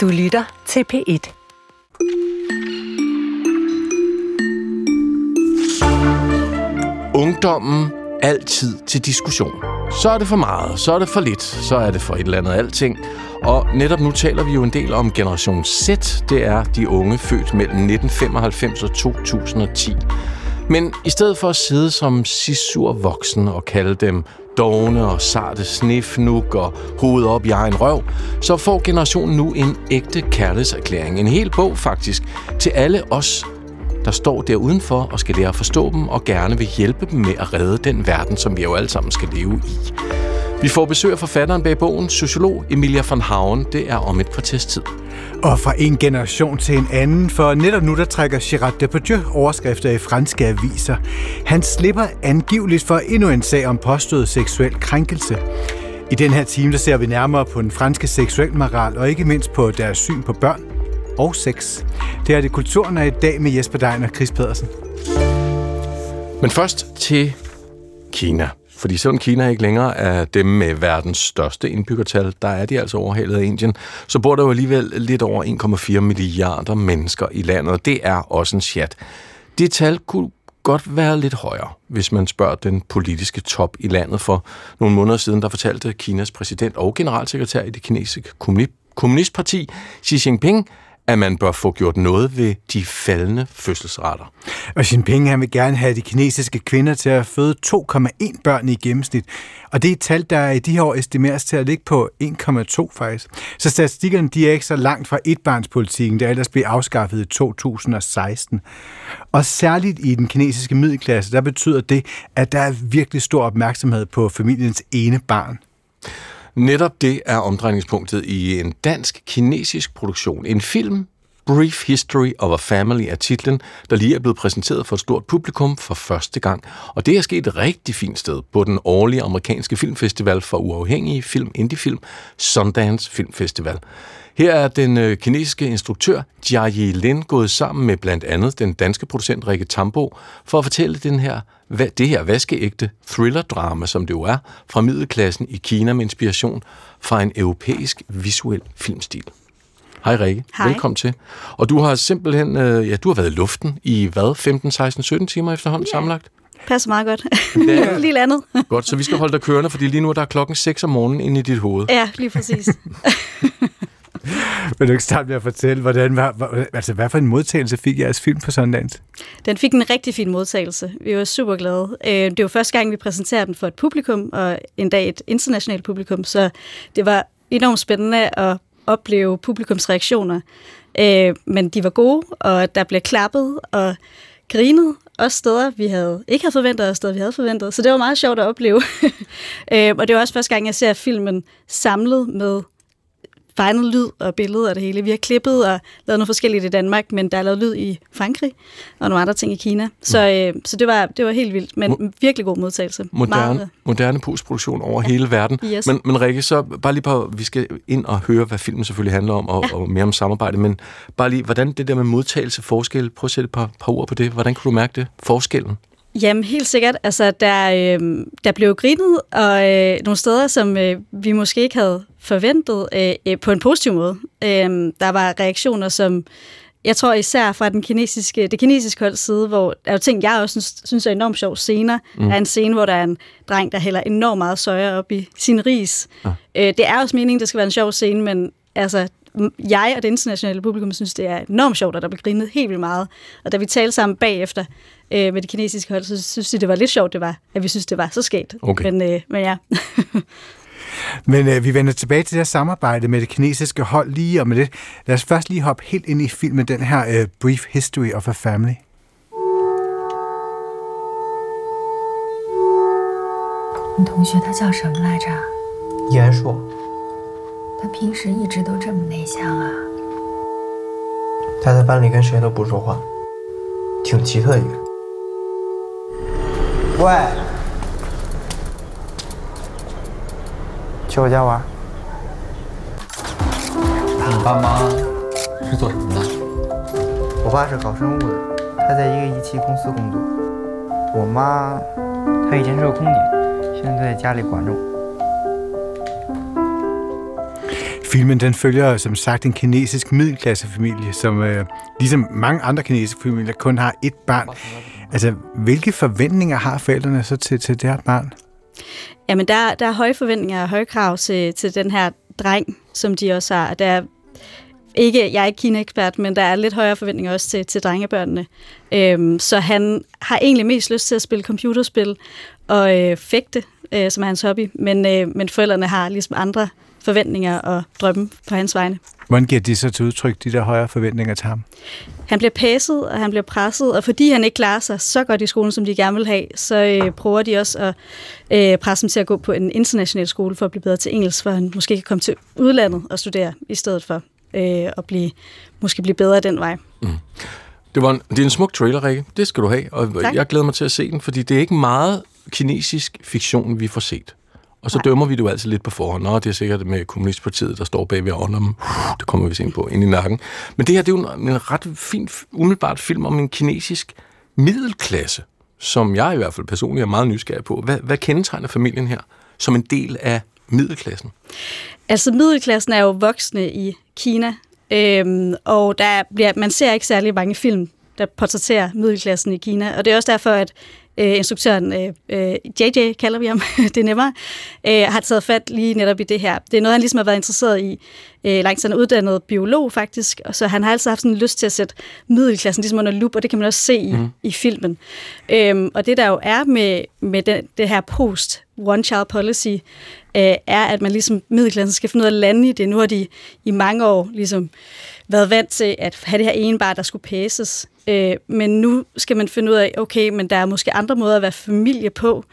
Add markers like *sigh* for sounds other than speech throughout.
Du lytter til P1. Ungdommen altid til diskussion. Så er det for meget, så er det for lidt, så er det for et eller andet alting. Og netop nu taler vi jo en del om generation Z. Det er de unge født mellem 1995 og 2010. Men i stedet for at sidde som sisur voksen og kalde dem dogne og sarte snifnuk og hoved op i egen røv, så får generationen nu en ægte kærlighedserklæring. En hel bog faktisk til alle os, der står der udenfor og skal lære at forstå dem og gerne vil hjælpe dem med at redde den verden, som vi jo alle sammen skal leve i. Vi får besøg af forfatteren bag bogen, sociolog Emilia von Hauen. Det er om et kvarters tid. Og fra en generation til en anden, for netop nu der trækker Gérard Depardieu overskrifter i franske aviser. Han slipper angiveligt for endnu en sag om påstået seksuel krænkelse. I den her time der ser vi nærmere på den franske seksuel moral, og ikke mindst på deres syn på børn og sex. Det er det kulturen af i dag med Jesper Dein og Chris Pedersen. Men først til Kina. Fordi selvom Kina ikke længere er dem med verdens største indbyggertal, der er de altså overhalet af Indien, så bor der jo alligevel lidt over 1,4 milliarder mennesker i landet. Det er også en chat. Det tal kunne godt være lidt højere, hvis man spørger den politiske top i landet. For nogle måneder siden, der fortalte Kinas præsident og generalsekretær i det kinesiske kommunistparti, Xi Jinping, at man bør få gjort noget ved de faldende fødselsrater. Og sin Jinping han vil gerne have de kinesiske kvinder til at føde 2,1 børn i gennemsnit. Og det er et tal, der i de her år estimeres til at ligge på 1,2 faktisk. Så statistikkerne de er ikke så langt fra etbarnspolitikken, der ellers blev afskaffet i 2016. Og særligt i den kinesiske middelklasse, der betyder det, at der er virkelig stor opmærksomhed på familiens ene barn. Netop det er omdrejningspunktet i en dansk-kinesisk produktion. En film, Brief History of a Family er titlen, der lige er blevet præsenteret for et stort publikum for første gang. Og det er sket et rigtig fint sted på den årlige amerikanske filmfestival for uafhængige film, indiefilm, Sundance Film Festival. Her er den øh, kinesiske instruktør Jia Lin gået sammen med blandt andet den danske producent Rikke Tambo for at fortælle den her, det her vaskeægte thriller-drama, som det jo er, fra middelklassen i Kina med inspiration fra en europæisk visuel filmstil. Hej Rikke, Hej. velkommen til. Og du har simpelthen, øh, ja, du har været i luften i hvad, 15, 16, 17 timer efterhånden yeah. sammenlagt? Passer meget godt. Ja. *laughs* lige landet. godt, så vi skal holde dig kørende, fordi lige nu er der klokken 6 om morgenen inde i dit hoved. Ja, lige præcis. *laughs* *laughs* Vil du ikke starte med at fortælle, hvordan, hvad, altså, hvad for en modtagelse fik jeres film på Sundance? Den fik en rigtig fin modtagelse. Vi var super glade. Øh, det var første gang, vi præsenterede den for et publikum, og endda et internationalt publikum, så det var enormt spændende at opleve publikums reaktioner. Øh, men de var gode, og der blev klappet og grinet, også steder, vi havde ikke havde forventet, og steder, vi havde forventet. Så det var meget sjovt at opleve. *laughs* Øh, og det var også første gang, jeg ser filmen samlet med final lyd og billeder og det hele. Vi har klippet og lavet noget forskelligt i Danmark, men der er lavet lyd i Frankrig og nogle andre ting i Kina. Så, øh, så det, var, det var helt vildt, men Mo- virkelig god modtagelse. Moderne, Meget. moderne postproduktion over ja. hele verden. Yes. Men, men Rikke, så bare lige på, vi skal ind og høre, hvad filmen selvfølgelig handler om, og, ja. og mere om samarbejde, men bare lige, hvordan det der med modtagelse, forskel, prøv at sætte et par, par ord på det. Hvordan kan du mærke det? Forskellen? Jamen, helt sikkert. Altså, der, øh, der blev grinet, og øh, nogle steder, som øh, vi måske ikke havde forventet øh, på en positiv måde. Øh, der var reaktioner, som jeg tror især fra den kinesiske, det kinesiske hold side, hvor der er jo ting, jeg også synes, synes er enormt sjov scener. Mm. Der er en scene, hvor der er en dreng, der hælder enormt meget soja op i sin ris. Ja. Øh, det er også meningen, det skal være en sjov scene, men altså, jeg og det internationale publikum synes, det er enormt sjovt, at der bliver grinet helt vildt meget. Og da vi talte sammen bagefter øh, med det kinesiske hold, så synes de, det var lidt sjovt, det var, at vi synes, det var så skægt. Okay. Men, øh, men ja. *laughs* Men øh, vi vender tilbage til det her samarbejde med det kinesiske hold lige om det. Lad os først lige hoppe helt ind i filmen, den her øh, Brief History of a Family. 你同学他叫什么来着？严硕。他平时一直都这么内向啊？他在班里跟谁都不说话，挺奇特一个人。喂， 去我家玩。你爸妈是做什么的？我爸是搞生物的，他在一个仪器公司工作。我妈，她以前是个空姐，现在在家里管着我。 Filmen den følger som sagt en kinesisk middelklassefamilie, som øh, ligesom mange andre kinesiske familier kun har et barn. Altså, hvilke forventninger har forældrene så til, til det her barn? Jamen, der, der er høje forventninger og høje krav til, til den her dreng, som de også har. Der er ikke, jeg er ikke kineekspert, men der er lidt højere forventninger også til, til drengebørnene. Øhm, så han har egentlig mest lyst til at spille computerspil og øh, fægte, øh, som er hans hobby, men, øh, men forældrene har ligesom andre forventninger og drømme på hans vegne. Hvordan giver de så til udtryk, de der højere forventninger til ham? Han bliver passet, og han bliver presset, og fordi han ikke klarer sig så godt i skolen, som de gerne vil have, så øh, prøver de også at øh, presse ham til at gå på en international skole for at blive bedre til engelsk, for han måske kan komme til udlandet og studere i stedet for øh, at blive, måske blive bedre den vej. Mm. Det, var en, det er en smuk trailer, Rikke. Det skal du have, og tak. jeg glæder mig til at se den, fordi det er ikke meget kinesisk fiktion, vi får set. Og så Nej. dømmer vi det jo altid lidt på forhånd. Nå, det er sikkert med Kommunistpartiet, der står bagved og dem. Det kommer vi se på ind i nakken. Men det her, det er jo en, en ret fin, umiddelbart film om en kinesisk middelklasse, som jeg i hvert fald personligt er meget nysgerrig på. Hvad, hvad kendetegner familien her som en del af middelklassen? Altså, middelklassen er jo voksne i Kina, øhm, og der bliver, man ser ikke særlig mange film, der portrætterer middelklassen i Kina. Og det er også derfor, at øh, instruktøren øh, øh, JJ, kalder vi ham, *laughs* det er nemmere, øh, har taget fat lige netop i det her. Det er noget, han ligesom har været interesseret i øh, langt er uddannet biolog faktisk, og så han har altid haft sådan lyst til at sætte middelklassen ligesom under lup, og det kan man også se i, mm. i filmen. Øhm, og det der jo er med, med den, det her post one child policy, øh, er, at man ligesom middelklassen skal finde ud af at lande i det. Nu har de i mange år ligesom været vant til at have det her ene bar, der skulle pæses. Øh, men nu skal man finde ud af, okay, men der er måske andre måder at være familie på.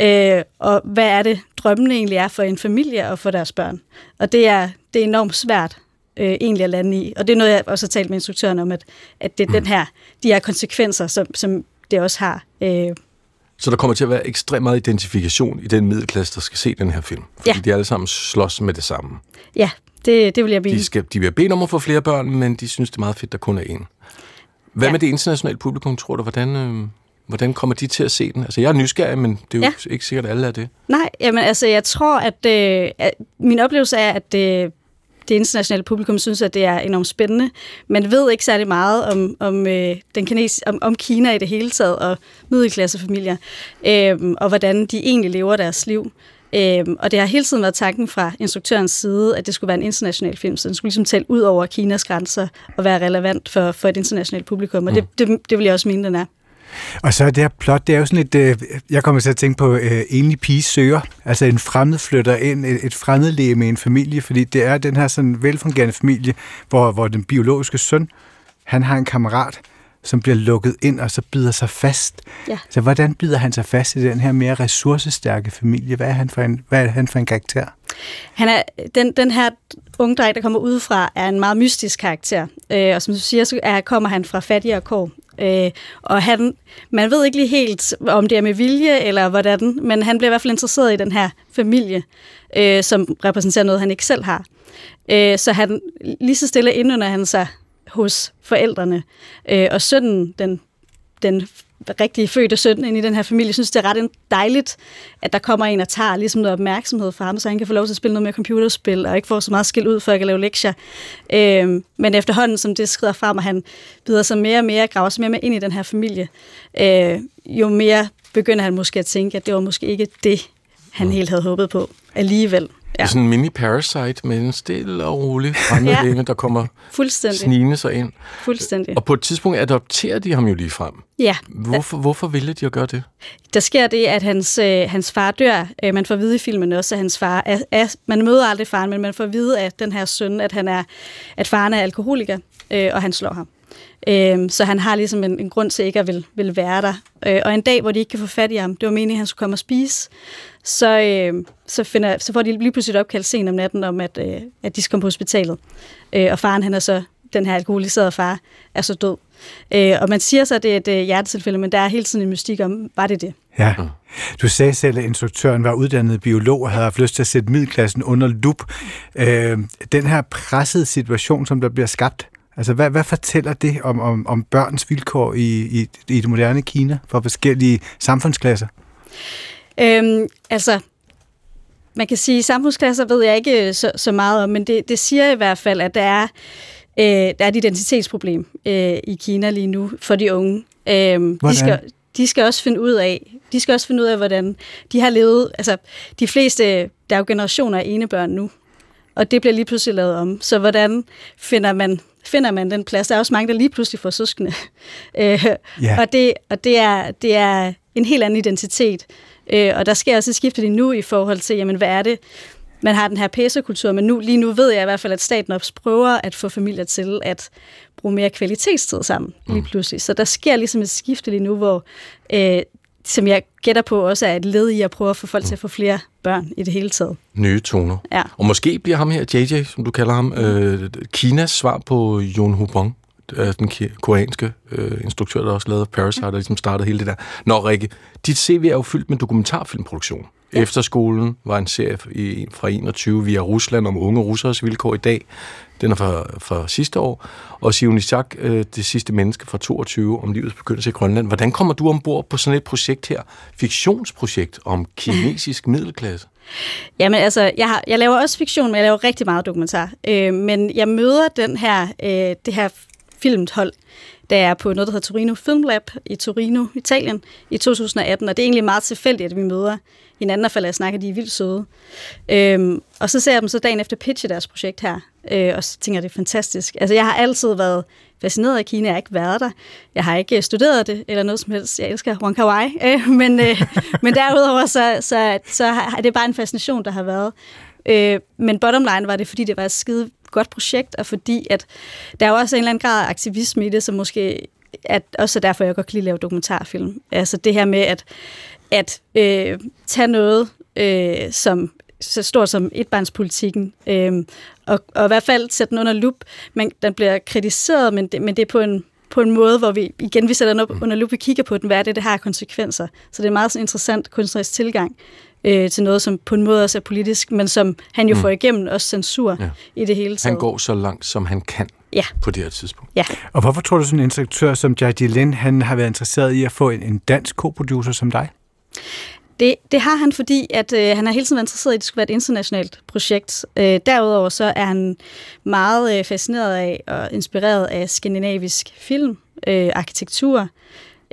Øh, og hvad er det, drømmene egentlig er for en familie og for deres børn? Og det er, det er enormt svært øh, egentlig at lande i. Og det er noget, jeg også har talt med instruktøren om, at, at det er den her, de her konsekvenser, som, som det også har. Øh, så der kommer til at være ekstremt meget identifikation i den middelklasse, der skal se den her film. Fordi ja. de alle sammen slås med det samme. Ja, det, det vil jeg blive. De, skal, de vil bede om at få flere børn, men de synes, det er meget fedt, der kun er en. Hvad ja. med det internationale publikum, tror du? Hvordan, øh, hvordan kommer de til at se den? Altså, jeg er nysgerrig, men det er jo ja. ikke sikkert, at alle er det. Nej, jamen altså, jeg tror, at, øh, at min oplevelse er, at øh, det internationale publikum synes, at det er enormt spændende. Man ved ikke særlig meget om, om, øh, den kines, om, om Kina i det hele taget, og middelklassefamilier, øh, og hvordan de egentlig lever deres liv. Øhm, og det har hele tiden været tanken fra instruktørens side, at det skulle være en international film, så den skulle ligesom tælle ud over Kinas grænser og være relevant for, for et internationalt publikum, og mm. det, det, det vil jeg også mene, den er. Og så er det her plot, det er jo sådan et, øh, jeg kommer til at tænke på øh, enlig pige søger, altså en fremmed flytter ind, et, et fremmedlæge med en familie, fordi det er den her sådan velfungerende familie, hvor, hvor den biologiske søn, han har en kammerat, som bliver lukket ind og så bider sig fast. Ja. Så hvordan bider han sig fast i den her mere ressourcestærke familie? Hvad er han for en, hvad er han for en karakter? Han er, den, den her unge dreng, der kommer udefra, er en meget mystisk karakter. Øh, og som du siger, så er, kommer han fra fattigere kår. Øh, og han, man ved ikke lige helt, om det er med vilje eller hvordan, men han bliver i hvert fald interesseret i den her familie, øh, som repræsenterer noget, han ikke selv har. Øh, så han lige så stille indunder han sig hos forældrene. Øh, og sønnen, den, den rigtige fødte søn ind i den her familie, synes, det er ret dejligt, at der kommer en og tager ligesom noget opmærksomhed fra ham, så han kan få lov til at spille noget mere computerspil, og ikke få så meget skilt ud, for at kan lave lektier. Øh, men efterhånden, som det skrider frem, og han bider sig mere og mere, graver sig mere og mere ind i den her familie, øh, jo mere begynder han måske at tænke, at det var måske ikke det, han helt havde håbet på alligevel. Ja. Det er sådan en mini-parasite med en stille og rolig fremmedlæge, ja. der kommer snigende sig ind. Fuldstændig. Og på et tidspunkt adopterer de ham jo lige frem. Ja. Hvorfor, hvorfor ville de at gøre det? Der sker det, at hans, øh, hans far dør. Øh, man får at vide i filmen også, at hans far er, er... Man møder aldrig faren, men man får at vide af den her søn, at, han er, at faren er alkoholiker, øh, og han slår ham. Øh, så han har ligesom en, en grund til ikke at vil, vil være der. Øh, og en dag, hvor de ikke kan få fat i ham, det var meningen, at han skulle komme og spise, så, øh, så, finder, så får de lige pludselig et opkald sent om natten om, at, øh, at de skal komme på hospitalet. Øh, og faren, han er så, den her alkoholiserede far, er så død. Øh, og man siger så, at det er et øh, hjertetilfælde, men der er hele tiden en mystik om, var det det? Ja. Du sagde selv, at instruktøren var uddannet biolog og havde haft lyst til at sætte middelklassen under lup. Øh, den her pressede situation, som der bliver skabt, altså hvad, hvad fortæller det om, om, om børns vilkår i, i, i det moderne Kina for forskellige samfundsklasser? Øhm, altså, man kan sige, samfundsklasser ved jeg ikke så, så meget om, men det, det siger i hvert fald, at der er, øh, der er et identitetsproblem øh, i Kina lige nu for de unge. Øh, de, skal, de skal også finde ud af, de skal også finde ud af, hvordan de har levet, altså de fleste, der er jo generationer af enebørn nu, og det bliver lige pludselig lavet om. Så hvordan finder man, finder man den plads? Der er også mange, der lige pludselig får søskende. *laughs* øh, yeah. Og, det, og det, er, det er en helt anden identitet. Øh, og der sker også et skifte lige nu i forhold til, jamen, hvad er det, man har den her pæsekultur, men nu, lige nu ved jeg i hvert fald, at staten også prøver at få familier til at bruge mere kvalitetstid sammen lige mm. pludselig. Så der sker ligesom et skifte lige nu, hvor øh, som jeg gætter på også er et led i at prøve at få folk til at få flere børn i det hele taget. Nye toner. Ja. Og måske bliver ham her, JJ, som du kalder ham, øh, Kinas svar på Jon Hubong, øh, den koreanske øh, instruktør, der også lavede Parasite, og ligesom startede hele det der. Nå, Rikke, dit CV er jo fyldt med dokumentarfilmproduktion. Ja. Efterskolen var en serie fra 21 via Rusland om unge russers vilkår i dag. Den er fra, fra sidste år. Og Sionichak, øh, det sidste menneske fra 22, om livets begyndelse i Grønland. Hvordan kommer du ombord på sådan et projekt her? Fiktionsprojekt om kinesisk *laughs* middelklasse? Jamen altså, jeg, har, jeg laver også fiktion, men jeg laver rigtig meget dokumentar. Øh, men jeg møder den her, øh, det her filmhold, der er på noget, der hedder Torino Film Lab i Torino, Italien, i 2018. Og det er egentlig meget tilfældigt, at vi møder hinanden og falder og snakker, de er vildt søde. Øhm, og så ser jeg dem så dagen efter pitche deres projekt her, øh, og så tænker jeg, det er fantastisk. Altså, jeg har altid været fascineret af Kina, jeg har ikke været der. Jeg har ikke øh, studeret det, eller noget som helst. Jeg elsker Wong Kar Wai, *laughs* øh, men, øh, men derudover, så, så, så er det bare en fascination, der har været. Øh, men bottom line var det, fordi det var skide godt projekt, og fordi at der er jo også en eller anden grad af aktivisme i det, som måske at også derfor, jeg godt kan lide at lave dokumentarfilm. Altså det her med at, at øh, tage noget, øh, som så stort som etbarnspolitikken, øh, og, og i hvert fald sætte den under lup. Men den bliver kritiseret, men det, men det er på en, på en måde, hvor vi igen vi sætter den op mm. under lup, vi kigger på den, hvad er det, det har konsekvenser. Så det er en meget sådan interessant kunstnerisk tilgang øh, til noget, som på en måde også er politisk, men som han jo mm. får igennem også censur ja. i det hele taget. Han går så langt, som han kan ja. på det her tidspunkt. Ja. Og hvorfor tror du, sådan en instruktør som Jai Lin, han har været interesseret i at få en, en dansk co-producer som dig? Det, det har han, fordi at øh, han har hele tiden været interesseret i, at det skulle være et internationalt projekt. Øh, derudover så er han meget øh, fascineret af og inspireret af skandinavisk film, øh, arkitektur,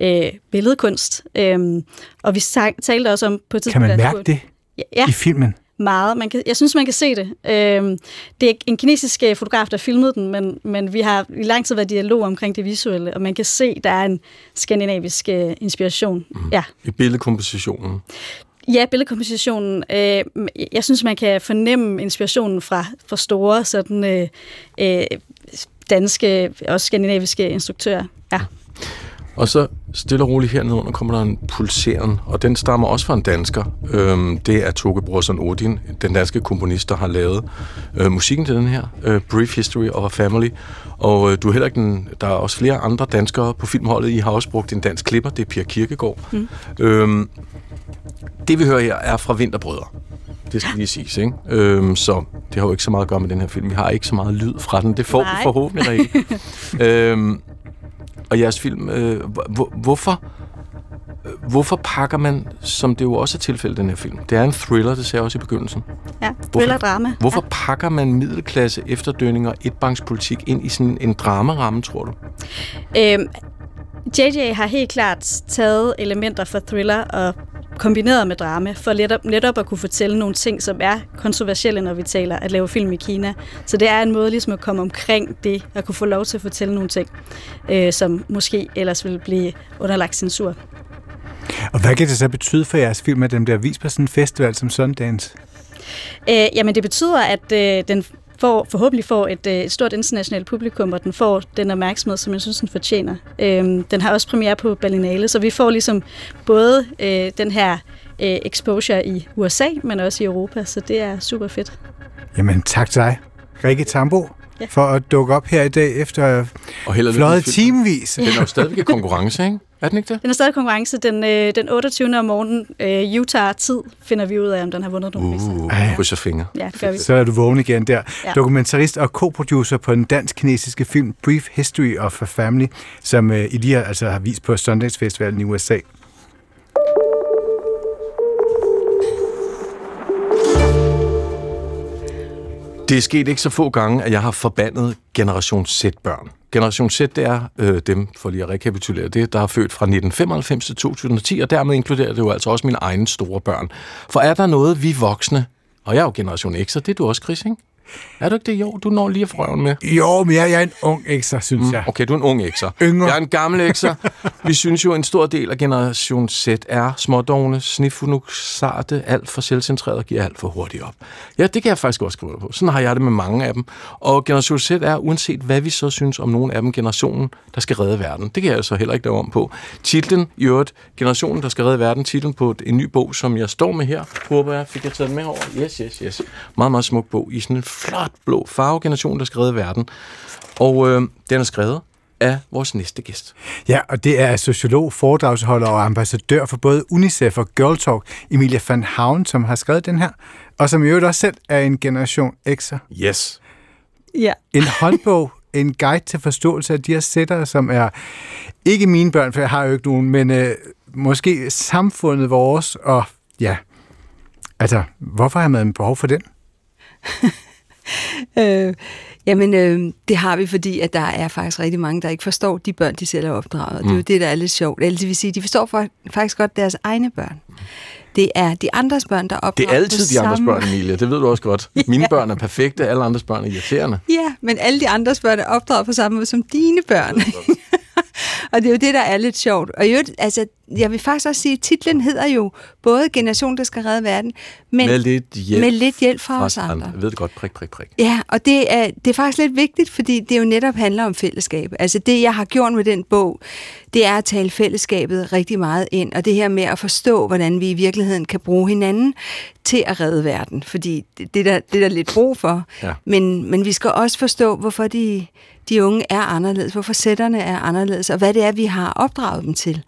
øh, billedkunst. Øh, og vi talte også om på et tidspunkt... Kan man mærke det ja, i filmen? meget. Man kan, jeg synes, man kan se det. Øh, det er en kinesisk øh, fotograf, der filmede den, men, men vi har i lang tid været dialog omkring det visuelle, og man kan se, der er en skandinavisk øh, inspiration. Mm. Ja. I billedkompositionen? Ja, billedkompositionen. Øh, jeg synes, man kan fornemme inspirationen fra, fra store sådan, øh, øh, danske og skandinaviske instruktører. Ja. Og så stille og roligt hernede under kommer der en pulseren, og den stammer også fra en dansker. Øhm, det er Toge Brorson Odin, den danske komponist, der har lavet øh, musikken til den her, øh, Brief History of a Family. Og øh, du er heller ikke den, der er også flere andre danskere på filmholdet. I har også brugt en dansk klipper, det er Pia Kirkegaard. Mm. Øhm, det vi hører her er fra Vinterbrødre. Det skal lige siges, ikke? Øhm, så det har jo ikke så meget at gøre med den her film. Vi har ikke så meget lyd fra den. Det får Nej. vi forhåbentlig ikke. *laughs* øhm, og jeres film, øh, hvor, hvorfor, hvorfor pakker man, som det jo også er tilfældet den her film, det er en thriller, det ser jeg også i begyndelsen. Ja, thriller-drama. Hvorfor, hvorfor ja. pakker man middelklasse, efterdønninger, etbankspolitik ind i sådan en dramaramme, tror du? Øhm, JJ har helt klart taget elementer fra thriller og kombineret med drama, for netop, netop at kunne fortælle nogle ting, som er kontroversielle, når vi taler at lave film i Kina. Så det er en måde ligesom at komme omkring det, at kunne få lov til at fortælle nogle ting, øh, som måske ellers ville blive underlagt censur. Og hvad kan det så betyde for jeres film, at den bliver vist på sådan en festival som Sundance? Øh, jamen det betyder, at øh, den får, forhåbentlig får et, øh, et stort internationalt publikum, og den får den opmærksomhed, som jeg synes, den fortjener. Øhm, den har også premiere på Berlinale, så vi får ligesom både øh, den her øh, exposure i USA, men også i Europa, så det er super fedt. Jamen tak til dig, Rikke Tambo, ja. for at dukke op her i dag efter og fløjet timevis. Den er jo stadigvæk konkurrence, ikke? Er den ikke det? Den er stadig konkurrence. Den, øh, den 28. om morgenen, øh, Utah-tid, finder vi ud af, om den har vundet nogle priser. Uh, ja. krydser fingre. Ja, det gør vi. Så er du vågen igen der. Ja. Dokumentarist og co-producer på den dansk-kinesiske film Brief History of a Family, som øh, I lige har, altså, har vist på Sundance Festivalen i USA. Det er sket ikke så få gange, at jeg har forbandet Generation Z-børn. Generation Z, det er øh, dem, for lige at rekapitulere det, der er født fra 1995 til 2010, og dermed inkluderer det jo altså også mine egne store børn. For er der noget, vi voksne, og jeg er jo Generation X, og det er du også, Chris, ikke? Er du ikke det? Jo, du når lige at frøven med. Jo, men jeg, jeg er en ung ekser, synes mm, jeg. Okay, du er en ung ekser. Yngre. Jeg er en gammel ekser. *laughs* Vi synes jo, en stor del af Generation Z er smådogne, sniffunuk, sarte, alt for selvcentreret og giver alt for hurtigt op. Ja, det kan jeg faktisk også skrive på. Sådan har jeg det med mange af dem. Og Generation Z er, uanset hvad vi så synes om nogle af dem, generationen, der skal redde verden. Det kan jeg så heller ikke lave om på. Titlen, i øvrigt, Generationen, der skal redde verden, titlen på en ny bog, som jeg står med her, håber jeg, fik jeg taget med over. Yes, yes, yes. Meget, meget smuk bog i sådan en flot blå farve, Generationen, der redde verden. Og øh, den er skrevet af vores næste gæst. Ja, og det er sociolog, foredragsholder og ambassadør for både UNICEF og Girl Talk, Emilia van Havn, som har skrevet den her, og som i øvrigt også selv er en generation X'er. Yes. Ja. En håndbog, en guide til forståelse af de her sættere, som er ikke mine børn, for jeg har jo ikke nogen, men øh, måske samfundet vores, og ja, altså, hvorfor har man behov for den? *laughs* *laughs* øh, jamen, øh, det har vi, fordi at der er faktisk rigtig mange, der ikke forstår de børn, de selv er opdraget. Mm. Det er jo det, der er lidt sjovt. Eller det vil sige, de forstår faktisk godt deres egne børn. Det er de andres børn, der opdrager Det er altid de andres samme... børn, Emilia. Det ved du også godt. *laughs* Mine ja. børn er perfekte, alle andres børn er irriterende. Ja, men alle de andres børn er opdraget på samme måde som dine børn. *laughs* og det er jo det, der er lidt sjovt. Og jo, altså, jeg vil faktisk også sige, at titlen hedder jo både Generation, der skal redde verden, men med lidt hjælp, med lidt hjælp fra, fra os andre. Jeg ved det godt, prik, prik, prik. Ja, og det er, det er faktisk lidt vigtigt, fordi det jo netop handler om fællesskab. Altså det, jeg har gjort med den bog, det er at tale fællesskabet rigtig meget ind, og det her med at forstå, hvordan vi i virkeligheden kan bruge hinanden til at redde verden, fordi det, det, der, det er der lidt brug for. Ja. Men, men vi skal også forstå, hvorfor de, de unge er anderledes, hvorfor sætterne er anderledes, og hvad det er, vi har opdraget dem til.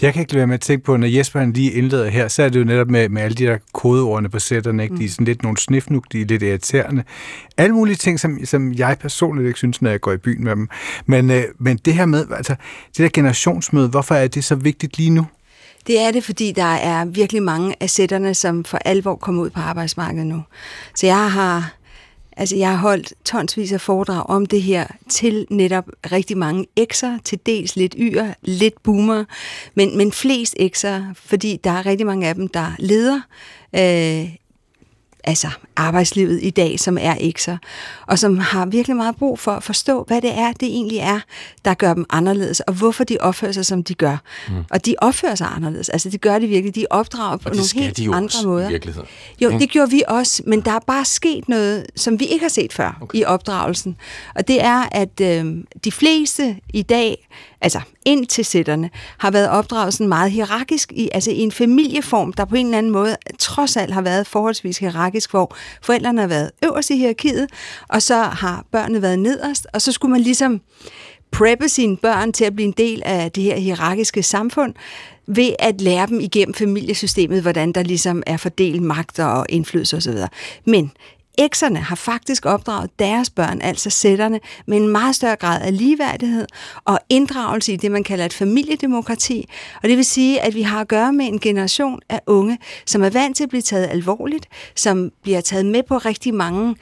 Jeg kan ikke lade være med at tænke på, når Jesper han lige indleder her, så er det jo netop med, med alle de der kodeordene på sætterne, ikke? de er sådan lidt nogle snifnuk, de er lidt irriterende. Alle mulige ting, som, som jeg personligt ikke synes, når jeg går i byen med dem. Men, øh, men det her med, altså det der generationsmøde, hvorfor er det så vigtigt lige nu? Det er det, fordi der er virkelig mange af sætterne, som for alvor kommer ud på arbejdsmarkedet nu. Så jeg har Altså, jeg har holdt tonsvis af foredrag om det her til netop rigtig mange ekser, til dels lidt yre, lidt boomer, men, men flest ekser, fordi der er rigtig mange af dem, der leder øh, altså arbejdslivet i dag, som er ekser, og som har virkelig meget brug for at forstå, hvad det er, det egentlig er, der gør dem anderledes, og hvorfor de opfører sig, som de gør. Mm. Og de opfører sig anderledes. Altså, det gør de virkelig. De opdrager på nogle helt de andre også, måder. I virkeligheden. Jo, det gjorde vi også, men der er bare sket noget, som vi ikke har set før okay. i opdragelsen. Og det er, at øh, de fleste i dag, altså ind til sætterne, har været opdraget sådan meget hierarkisk, i, altså i en familieform, der på en eller anden måde trods alt har været forholdsvis hierarkisk, hvor forældrene har været øverst i hierarkiet, og så har børnene været nederst, og så skulle man ligesom preppe sine børn til at blive en del af det her hierarkiske samfund, ved at lære dem igennem familiesystemet, hvordan der ligesom er fordelt magt og indflydelse osv. Men Ekserne har faktisk opdraget deres børn, altså sætterne, med en meget større grad af ligeværdighed og inddragelse i det, man kalder et familiedemokrati. Og det vil sige, at vi har at gøre med en generation af unge, som er vant til at blive taget alvorligt, som bliver taget med på rigtig mange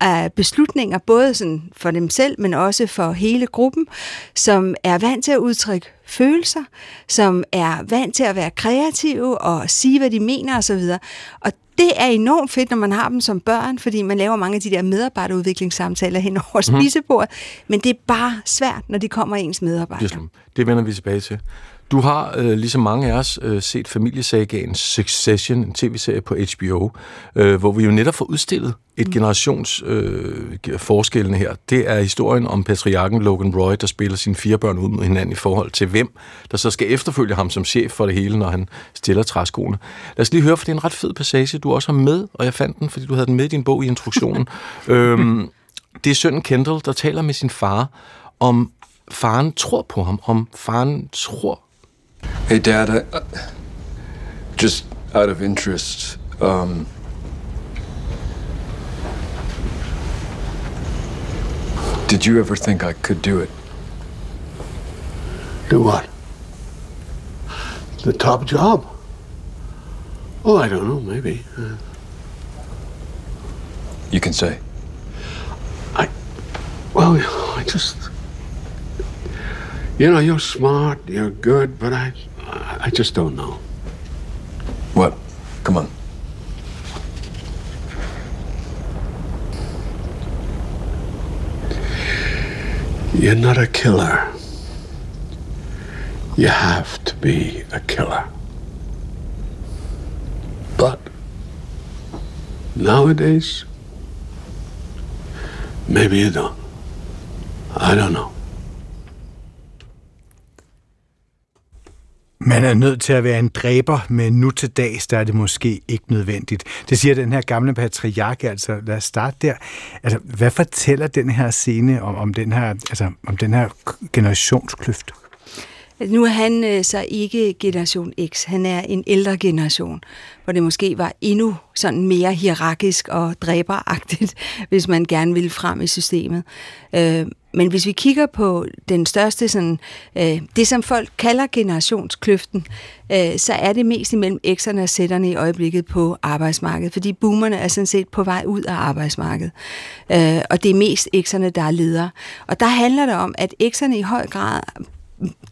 af beslutninger, både sådan for dem selv, men også for hele gruppen, som er vant til at udtrykke følelser, som er vant til at være kreative og sige, hvad de mener osv. Og det er enormt fedt, når man har dem som børn, fordi man laver mange af de der medarbejderudviklingssamtaler hen over mm. spisebordet, men det er bare svært, når de kommer ens medarbejdere. Det vender vi tilbage til. Du har, øh, ligesom mange af os, øh, set familiesagaen Succession, en tv-serie på HBO, øh, hvor vi jo netop får udstillet et mm. generations øh, forskellene her. Det er historien om patriarken Logan Roy, der spiller sine fire børn ud mod hinanden i forhold til hvem, der så skal efterfølge ham som chef for det hele, når han stiller træskoene. Lad os lige høre, for det er en ret fed passage, du også har med, og jeg fandt den, fordi du havde den med i din bog i introduktionen. *laughs* øhm, det er sønnen Kendall, der taler med sin far om faren tror på ham, om faren tror Hey, Dad, I, uh, just out of interest, um, did you ever think I could do it? Do what? The top job? Oh, I don't know, maybe. Uh, You can say. I, well, *laughs* I just. You know, you're smart, you're good, but I, I just don't know. What? Come on. You're not a killer. You have to be a killer. But nowadays, maybe you don't. I don't know. Man er nødt til at være en dræber, men nu til dags, der er det måske ikke nødvendigt. Det siger den her gamle patriark, altså lad os starte der. Altså, hvad fortæller den her scene om, om, den, her, altså, om den her generationskløft? Nu er han øh, så ikke generation X, han er en ældre generation, hvor det måske var endnu sådan mere hierarkisk og dræberagtigt, *laughs* hvis man gerne ville frem i systemet. Øh, men hvis vi kigger på den største, sådan, øh, det som folk kalder generationskløften, øh, så er det mest imellem X'erne og Z'erne i øjeblikket på arbejdsmarkedet, fordi boomerne er sådan set på vej ud af arbejdsmarkedet. Øh, og det er mest X'erne, der er ledere. Og der handler det om, at X'erne i høj grad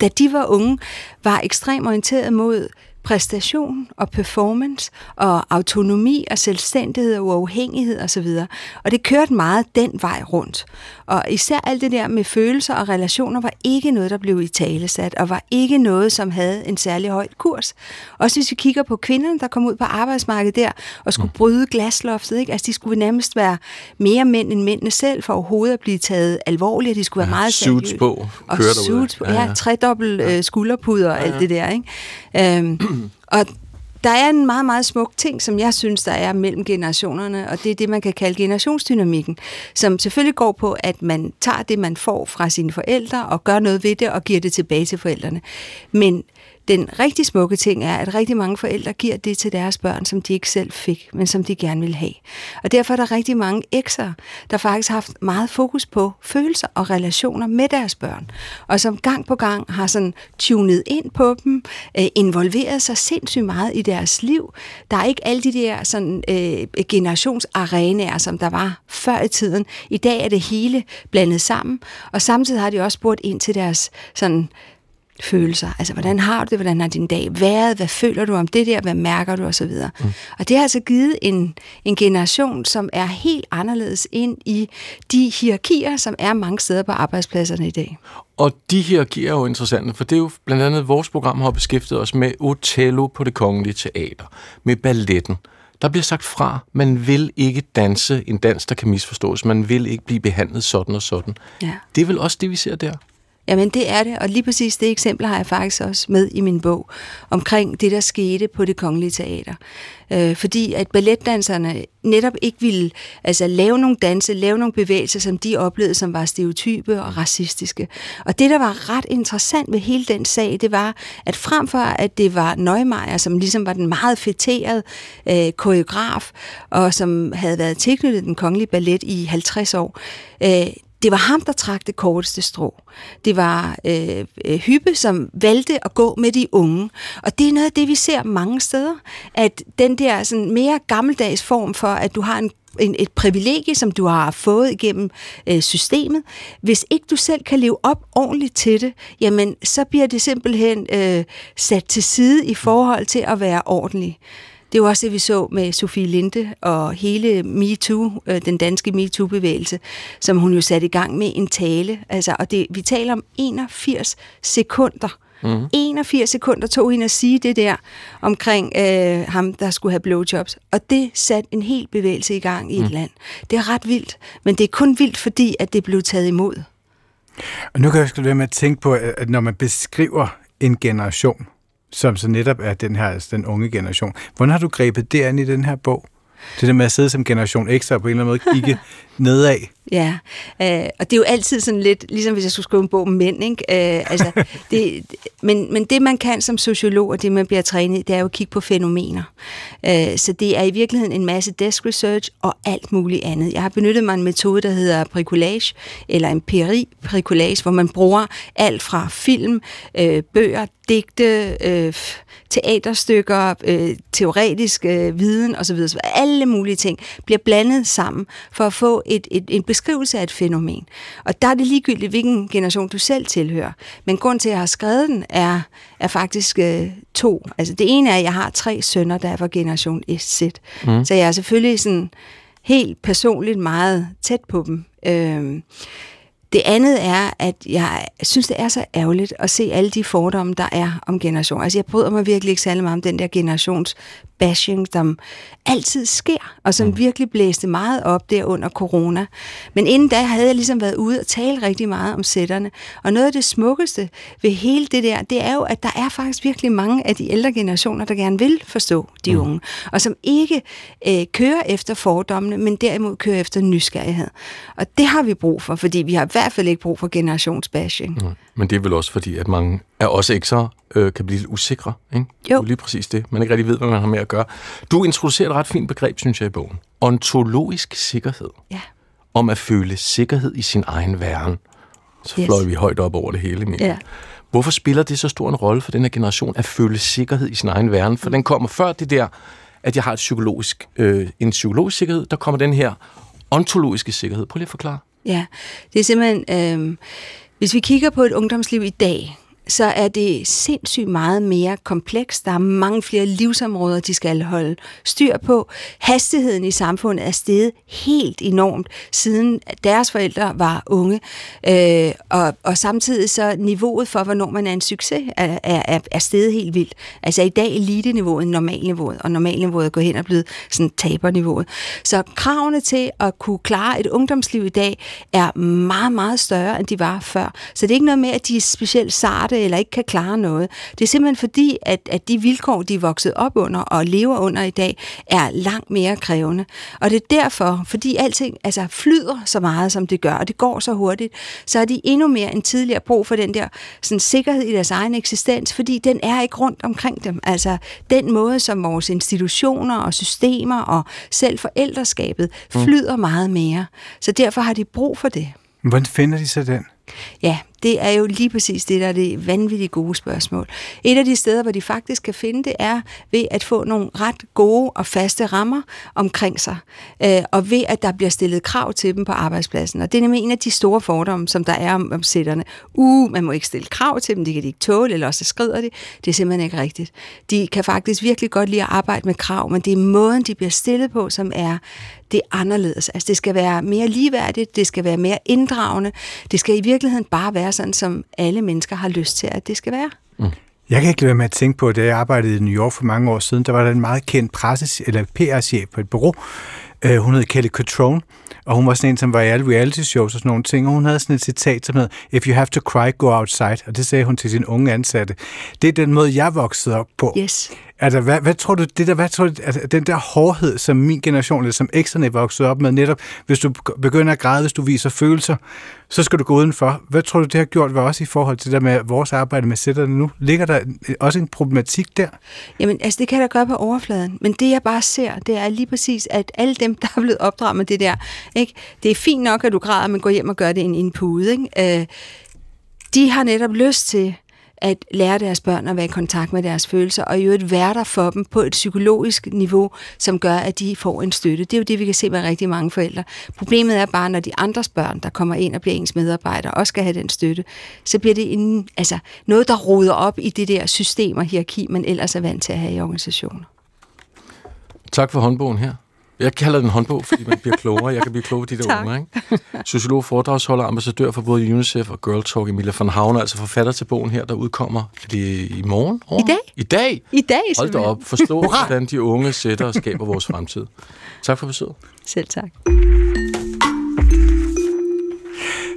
da de var unge, var ekstremt orienteret mod præstation og performance og autonomi og selvstændighed og uafhængighed osv. Og, og det kørte meget den vej rundt. Og især alt det der med følelser og relationer var ikke noget, der blev i talesat, og var ikke noget, som havde en særlig høj kurs. Også hvis vi kigger på kvinderne, der kom ud på arbejdsmarkedet der og skulle bryde glasloftet, ikke? altså de skulle nærmest være mere mænd end mændene selv, for overhovedet at blive taget alvorligt, de skulle være ja, meget seriøse. Suits på, og suits på, ja, ja. tredobbelt ja. Øh, skulderpuder og ja, ja. alt det der. Ikke? Øhm, og der er en meget, meget smuk ting, som jeg synes, der er mellem generationerne, og det er det, man kan kalde generationsdynamikken, som selvfølgelig går på, at man tager det, man får fra sine forældre, og gør noget ved det, og giver det tilbage til forældrene. Men den rigtig smukke ting er, at rigtig mange forældre giver det til deres børn, som de ikke selv fik, men som de gerne vil have. Og derfor er der rigtig mange ekser, der faktisk har haft meget fokus på følelser og relationer med deres børn, og som gang på gang har sådan tunet ind på dem, øh, involveret sig sindssygt meget i deres liv. Der er ikke alle de der sådan, øh, generationsarenaer, som der var før i tiden. I dag er det hele blandet sammen, og samtidig har de også spurgt ind til deres sådan, følelser. Altså, hvordan har du det? Hvordan har din dag været? Hvad føler du om det der? Hvad mærker du? Og så videre. Mm. Og det har altså givet en, en generation, som er helt anderledes ind i de hierarkier, som er mange steder på arbejdspladserne i dag. Og de hierarkier er jo interessante, for det er jo blandt andet, vores program har beskæftiget os med Otello på det kongelige teater, med balletten. Der bliver sagt fra, man vil ikke danse en dans, der kan misforstås. Man vil ikke blive behandlet sådan og sådan. Ja. Det er vel også det, vi ser der? Jamen det er det, og lige præcis det eksempel har jeg faktisk også med i min bog, omkring det, der skete på det kongelige teater. Øh, fordi at balletdanserne netop ikke ville altså, lave nogle danse, lave nogle bevægelser, som de oplevede, som var stereotype og racistiske. Og det, der var ret interessant ved hele den sag, det var, at frem for at det var Neumeier, som ligesom var den meget fætterede øh, koreograf, og som havde været tilknyttet den kongelige ballet i 50 år, øh, det var ham, der trak det korteste strå. Det var øh, øh, Hyppe, som valgte at gå med de unge. Og det er noget af det, vi ser mange steder. At den der sådan mere gammeldags form for, at du har en en, et privilegie, som du har fået igennem øh, systemet. Hvis ikke du selv kan leve op ordentligt til det, jamen så bliver det simpelthen øh, sat til side i forhold til at være ordentlig. Det er jo også det, vi så med Sofie Linde og hele MeToo, øh, den danske MeToo-bevægelse, som hun jo satte i gang med en tale. Altså, og det, vi taler om 81 sekunder. Mm. 81 sekunder tog hende at sige det der omkring øh, ham, der skulle have blowjobs. Og det satte en hel bevægelse i gang i mm. et land. Det er ret vildt, men det er kun vildt, fordi at det blev taget imod. Og nu kan jeg også være med at tænke på, at når man beskriver en generation, som så netop er den her altså den unge generation. Hvordan har du grebet det an i den her bog? Det der med at sidde som generation X og på en eller anden måde *laughs* kigge nedad. Ja, øh, og det er jo altid sådan lidt, ligesom hvis jeg skulle skrive en bog om mænd, ikke? Øh, altså, *laughs* det, men, men det man kan som sociolog, og det man bliver trænet i, det er jo at kigge på fænomener. Øh, så det er i virkeligheden en masse desk research og alt muligt andet. Jeg har benyttet mig en metode, der hedder bricolage, eller empiri bricolage, hvor man bruger alt fra film, øh, bøger, digte, øh, teaterstykker, øh, teoretisk øh, viden osv. Så alle mulige ting bliver blandet sammen for at få et, et, en beskrivelse af et fænomen. Og der er det ligegyldigt, hvilken generation du selv tilhører. Men grund til, at jeg har skrevet den, er, er faktisk øh, to. Altså det ene er, at jeg har tre sønner, der er fra generation Z. Mm. Så jeg er selvfølgelig sådan helt personligt meget tæt på dem. Øh, det andet er, at jeg synes, det er så ærgerligt at se alle de fordomme, der er om generation. Altså, jeg bryder mig virkelig ikke særlig meget om den der generations bashing, som altid sker, og som mm. virkelig blæste meget op der under corona. Men inden da havde jeg ligesom været ude og tale rigtig meget om sætterne. Og noget af det smukkeste ved hele det der, det er jo, at der er faktisk virkelig mange af de ældre generationer, der gerne vil forstå de mm. unge, og som ikke øh, kører efter fordommene, men derimod kører efter nysgerrighed. Og det har vi brug for, fordi vi har i hvert fald ikke brug for generationsbashing. Mm. Men det er vel også fordi, at mange er også ikke så øh, kan blive lidt usikre. Ikke? Jo. Det er lige præcis det. Man ikke rigtig ved, hvad man har med at gøre. Du introducerer et ret fint begreb, synes jeg, i bogen. Ontologisk sikkerhed. Ja. Om at føle sikkerhed i sin egen væren. Så yes. fløj vi højt op over det hele, Mia. Ja. Hvorfor spiller det så stor en rolle for den her generation at føle sikkerhed i sin egen verden? For den kommer før det der, at jeg har et psykologisk, øh, en psykologisk sikkerhed, der kommer den her ontologiske sikkerhed. Prøv lige at forklare. Ja, det er simpelthen... Øh, hvis vi kigger på et ungdomsliv i dag, så er det sindssygt meget mere komplekst. Der er mange flere livsområder, de skal holde styr på. Hastigheden i samfundet er steget helt enormt, siden deres forældre var unge. Øh, og, og samtidig så niveauet for, hvornår man er en succes, er, er, er steget helt vildt. Altså i dag elite-niveauet, normalniveauet, og normalniveauet er gået hen og blevet sådan taberniveauet. Så kravene til at kunne klare et ungdomsliv i dag er meget, meget større, end de var før. Så det er ikke noget med, at de er specielt sarte eller ikke kan klare noget. Det er simpelthen fordi, at, at de vilkår, de er vokset op under og lever under i dag, er langt mere krævende. Og det er derfor, fordi alting altså, flyder så meget, som det gør, og det går så hurtigt, så er de endnu mere end tidligere brug for den der sådan, sikkerhed i deres egen eksistens, fordi den er ikke rundt omkring dem. Altså den måde, som vores institutioner og systemer og selv forældreskabet mm. flyder meget mere. Så derfor har de brug for det. Hvordan finder de så den? Ja, det er jo lige præcis det, der er det vanvittigt gode spørgsmål. Et af de steder, hvor de faktisk kan finde det, er ved at få nogle ret gode og faste rammer omkring sig, øh, og ved at der bliver stillet krav til dem på arbejdspladsen. Og det er nemlig en af de store fordomme, som der er om, om sætterne. Uh, man må ikke stille krav til dem, det kan de ikke tåle, eller også skrider de. Det er simpelthen ikke rigtigt. De kan faktisk virkelig godt lide at arbejde med krav, men det er måden, de bliver stillet på, som er det er anderledes. Altså det skal være mere ligeværdigt, det skal være mere inddragende, det skal i virkeligheden bare være sådan, som alle mennesker har lyst til, at det skal være. Mm. Jeg kan ikke lade være med at tænke på, at da jeg arbejdede i New York for mange år siden, der var der en meget kendt presse- eller PR-chef på et bureau. Uh, hun hed Kelly Cutrone, og hun var sådan en, som var i alle reality shows og sådan nogle ting, og hun havde sådan et citat, som hed, If you have to cry, go outside, og det sagde hun til sin unge ansatte. Det er den måde, jeg voksede op på. Yes. Altså, hvad, hvad tror du, det der, hvad tror du, altså, den der hårdhed, som min generation, eller som ekserne voksede op med, netop, hvis du begynder at græde, hvis du viser følelser, så skal du gå udenfor. Hvad tror du, det har gjort ved os i forhold til det med vores arbejde med sætterne nu? Ligger der også en problematik der? Jamen, altså, det kan der gøre på overfladen. Men det, jeg bare ser, det er lige præcis, at alle dem, der er blevet opdraget med det der, ikke? det er fint nok, at du græder, men gå hjem og gør det i en, en pude. Ikke? Øh, de har netop lyst til at lære deres børn at være i kontakt med deres følelser, og i øvrigt være der for dem på et psykologisk niveau, som gør, at de får en støtte. Det er jo det, vi kan se med rigtig mange forældre. Problemet er bare, når de andres børn, der kommer ind og bliver ens medarbejdere, også skal have den støtte, så bliver det en, altså noget, der roder op i det der system og hierarki, man ellers er vant til at have i organisationer. Tak for håndbogen her. Jeg kalder den håndbog, fordi man bliver klogere. Jeg kan blive klogere de der unge. Ikke? Sociolog, foredragsholder, ambassadør for både UNICEF og Girl Talk, Emilia von Havne, altså forfatter til bogen her, der udkommer er det i morgen? Over? I dag. I dag? I dag, Hold da op. Forstå, hvordan de unge sætter og skaber vores fremtid. Tak for besøget. Selv tak.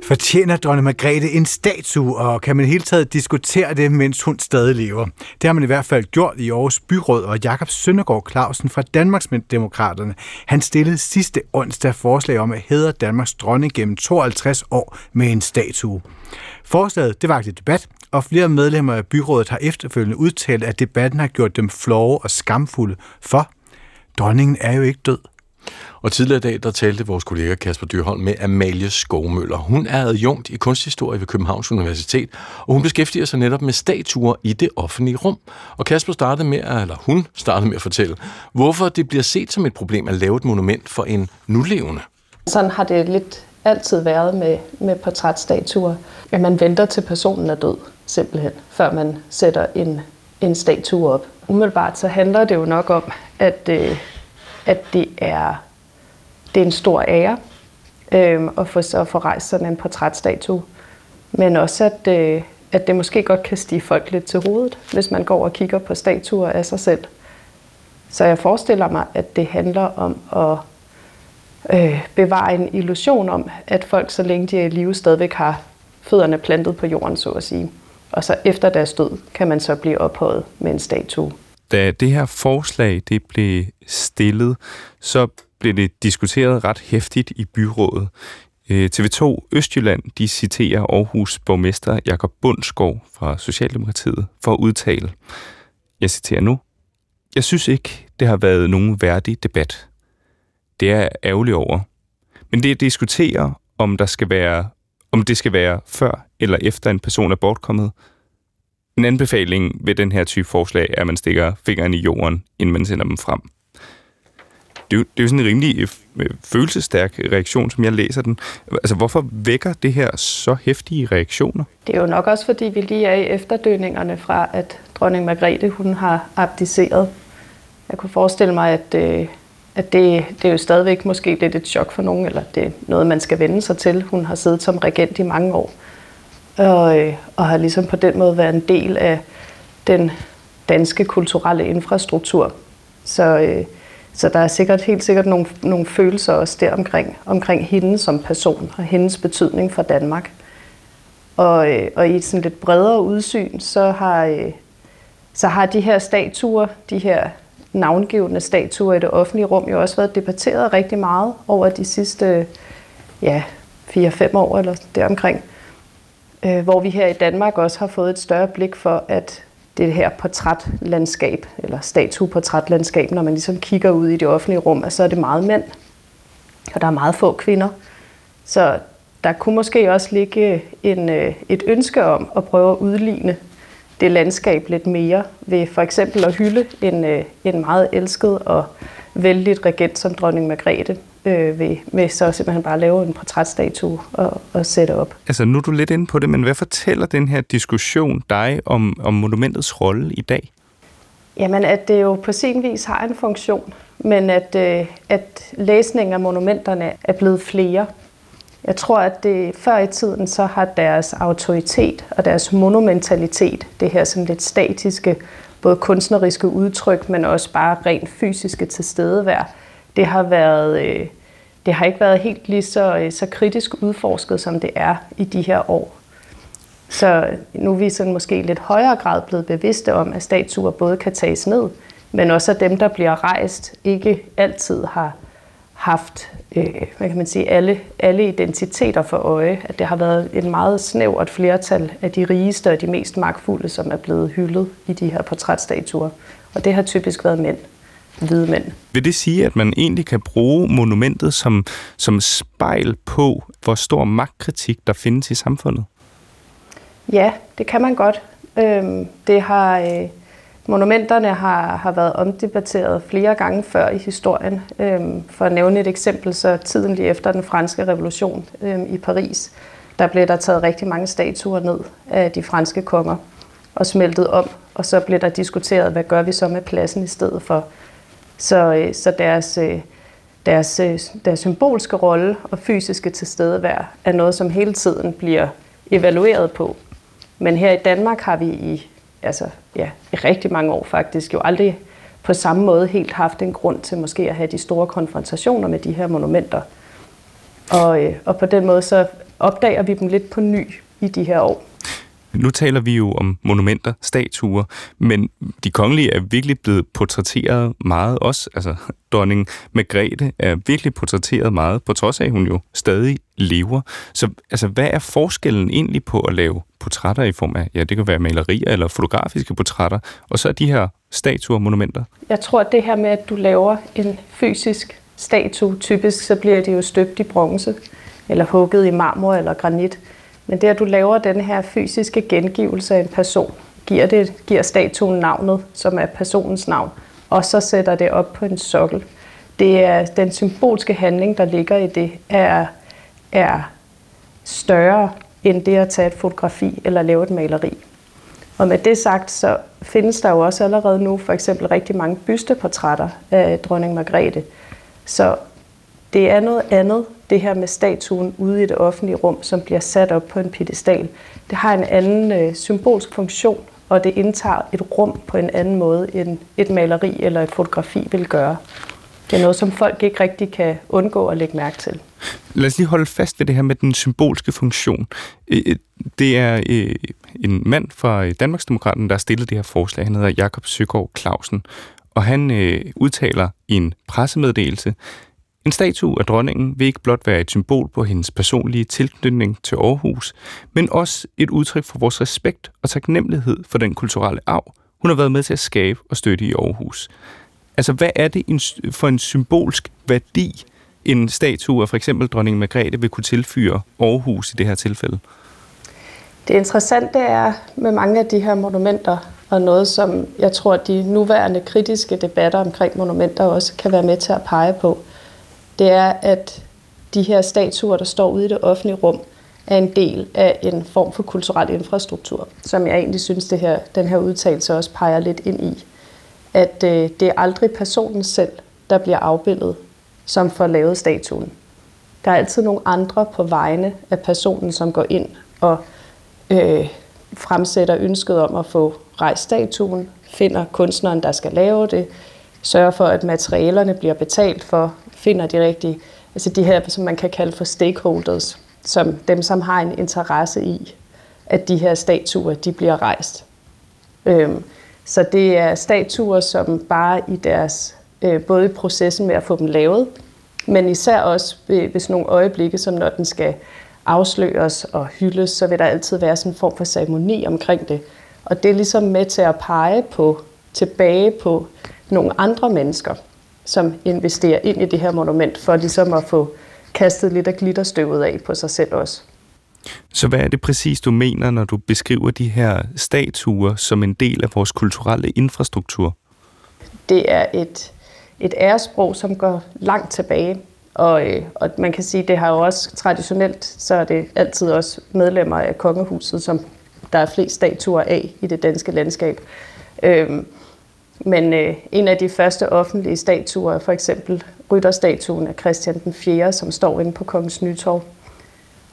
Fortjener dronning Margrethe en statue, og kan man hele taget diskutere det, mens hun stadig lever? Det har man i hvert fald gjort i Aarhus Byråd, og Jakob Søndergaard Clausen fra Danmarksdemokraterne, han stillede sidste onsdag forslag om at hedre Danmarks dronning gennem 52 år med en statue. Forslaget det vagte debat, og flere medlemmer af byrådet har efterfølgende udtalt, at debatten har gjort dem flove og skamfulde, for dronningen er jo ikke død. Og tidligere i dag, der talte vores kollega Kasper Dyrholm med Amalie Skovmøller. Hun er adjunkt i kunsthistorie ved Københavns Universitet, og hun beskæftiger sig netop med statuer i det offentlige rum. Og Kasper startede med, at, eller hun startede med at fortælle, hvorfor det bliver set som et problem at lave et monument for en nulevende. Sådan har det lidt altid været med, med portrætstatuer, at man venter til personen er død, simpelthen, før man sætter en, en statue op. Umiddelbart så handler det jo nok om, at, øh, at det er det er en stor ære øh, at, få, at få rejst sådan en portrætstatue. Men også, at, øh, at det måske godt kan stige folk lidt til hovedet, hvis man går og kigger på statuer af sig selv. Så jeg forestiller mig, at det handler om at øh, bevare en illusion om, at folk, så længe de er i live, stadigvæk har fødderne plantet på jorden, så at sige. Og så efter deres død, kan man så blive ophøjet med en statue. Da det her forslag det blev stillet, så blev det diskuteret ret hæftigt i byrådet. Øh, TV2 Østjylland de citerer Aarhus borgmester Jakob Bundsgaard fra Socialdemokratiet for at udtale, jeg citerer nu, jeg synes ikke, det har været nogen værdig debat. Det er ærgerligt over. Men det at diskutere, om der skal være om det skal være før eller efter en person er bortkommet. En anbefaling ved den her type forslag er, at man stikker fingeren i jorden, inden man sender dem frem det, er jo, det er jo sådan en rimelig øh, følelsesstærk følelsestærk reaktion, som jeg læser den. Altså, hvorfor vækker det her så hæftige reaktioner? Det er jo nok også, fordi vi lige er i efterdønningerne fra, at dronning Margrethe, hun har abdiceret. Jeg kunne forestille mig, at, øh, at det, det er jo stadigvæk måske lidt et chok for nogen, eller det er noget, man skal vende sig til. Hun har siddet som regent i mange år, og, øh, og har ligesom på den måde været en del af den danske kulturelle infrastruktur. Så øh, så der er sikkert helt sikkert nogle, nogle følelser også der omkring, omkring hende som person og hendes betydning for Danmark. Og, øh, og i et sådan lidt bredere udsyn, så har, øh, så har de her statuer, de her navngivende statuer i det offentlige rum, jo også været debatteret rigtig meget over de sidste ja, 4-5 år eller deromkring. Øh, hvor vi her i Danmark også har fået et større blik for, at det her portrætlandskab, eller statueportrætlandskab, når man ligesom kigger ud i det offentlige rum, så er det meget mænd, og der er meget få kvinder. Så der kunne måske også ligge øh, en, øh, et ønske om at prøve at udligne det landskab lidt mere ved for eksempel at hylde en, øh, en meget elsket og vældig regent som dronning Margrethe, øh, ved, ved så simpelthen bare lave en portrætstatue og, og sætte op. Altså nu er du lidt inde på det, men hvad fortæller den her diskussion dig om, om monumentets rolle i dag? Jamen, at det jo på sin vis har en funktion, men at, øh, at læsningen af monumenterne er blevet flere. Jeg tror, at det før i tiden så har deres autoritet og deres monumentalitet, det her sådan lidt statiske, både kunstneriske udtryk, men også bare rent fysiske tilstedevær, det har været øh, det har ikke været helt lige så, øh, så kritisk udforsket, som det er i de her år. Så nu er vi sådan måske i lidt højere grad blevet bevidste om, at statuer både kan tages ned, men også at dem, der bliver rejst, ikke altid har haft øh, hvad kan man sige, alle, alle identiteter for øje. At det har været et meget snævert flertal af de rigeste og de mest magtfulde, som er blevet hyldet i de her portrætstatuer. Og det har typisk været mænd hvide mænd. Vil det sige, at man egentlig kan bruge monumentet som, som spejl på, hvor stor magtkritik der findes i samfundet? Ja, det kan man godt. Øhm, det har, øh, monumenterne har, har været omdebatteret flere gange før i historien. Øhm, for at nævne et eksempel, så tiden lige efter den franske revolution øhm, i Paris, der blev der taget rigtig mange statuer ned af de franske konger og smeltet om, og så blev der diskuteret, hvad gør vi så med pladsen i stedet for. Så, øh, så deres, øh, deres, øh, deres symbolske rolle og fysiske tilstedevær er noget, som hele tiden bliver evalueret på. Men her i Danmark har vi i, altså, ja, i rigtig mange år faktisk jo aldrig på samme måde helt haft en grund til måske at have de store konfrontationer med de her monumenter. Og, og på den måde så opdager vi dem lidt på ny i de her år. Nu taler vi jo om monumenter, statuer, men de kongelige er virkelig blevet portrætteret meget også. Altså, *laughs* dronning Margrethe er virkelig portrætteret meget, på trods af, at hun jo stadig lever. Så altså, hvad er forskellen egentlig på at lave portrætter i form af, ja, det kan være malerier eller fotografiske portrætter, og så er de her statuer og monumenter? Jeg tror, at det her med, at du laver en fysisk statue, typisk så bliver det jo støbt i bronze, eller hugget i marmor eller granit. Men det, at du laver den her fysiske gengivelse af en person, giver, det, giver statuen navnet, som er personens navn, og så sætter det op på en sokkel. Det er den symbolske handling, der ligger i det, er, er større end det at tage et fotografi eller lave et maleri. Og med det sagt, så findes der jo også allerede nu for eksempel rigtig mange bysteportrætter af dronning Margrethe. Så det er noget andet, det her med statuen ude i det offentlige rum, som bliver sat op på en pedestal. Det har en anden øh, symbolsk funktion, og det indtager et rum på en anden måde, end et maleri eller et fotografi vil gøre. Det er noget, som folk ikke rigtig kan undgå at lægge mærke til. Lad os lige holde fast ved det her med den symbolske funktion. Øh, øh, det er øh, en mand fra Danmarksdemokraten, der har stillet det her forslag. Han hedder Jakob Søgaard Clausen, og han udtaler i en pressemeddelelse, en statue af dronningen vil ikke blot være et symbol på hendes personlige tilknytning til Aarhus, men også et udtryk for vores respekt og taknemmelighed for den kulturelle arv, hun har været med til at skabe og støtte i Aarhus. Altså, hvad er det for en symbolsk værdi, en statue af for eksempel dronning Margrethe vil kunne tilføre Aarhus i det her tilfælde? Det interessante er med mange af de her monumenter, og noget som jeg tror, de nuværende kritiske debatter omkring monumenter også kan være med til at pege på, det er, at de her statuer, der står ude i det offentlige rum, er en del af en form for kulturel infrastruktur, som jeg egentlig synes, det her, den her udtalelse også peger lidt ind i. At øh, det er aldrig personen selv, der bliver afbildet, som får lavet statuen. Der er altid nogle andre på vegne af personen, som går ind og øh, fremsætter ønsket om at få rejst statuen, finder kunstneren, der skal lave det, sørger for, at materialerne bliver betalt for, finder de rigtige, altså de her, som man kan kalde for stakeholders, som dem, som har en interesse i, at de her statuer, de bliver rejst. Øhm, så det er statuer, som bare i deres, øh, både i processen med at få dem lavet, men især også ved, ved sådan nogle øjeblikke, som når den skal afsløres og hyldes, så vil der altid være sådan en form for ceremoni omkring det. Og det er ligesom med til at pege på, tilbage på nogle andre mennesker, som investerer ind i det her monument, for ligesom at få kastet lidt af glitterstøvet af på sig selv også. Så hvad er det præcis, du mener, når du beskriver de her statuer som en del af vores kulturelle infrastruktur? Det er et, et æresprog, som går langt tilbage. Og, øh, og man kan sige, det har jo også traditionelt, så er det altid også medlemmer af kongehuset, som der er flest statuer af i det danske landskab. Øhm, men øh, en af de første offentlige statuer er for eksempel rytterstatuen af Christian den 4., som står inde på Kongens Nytorv.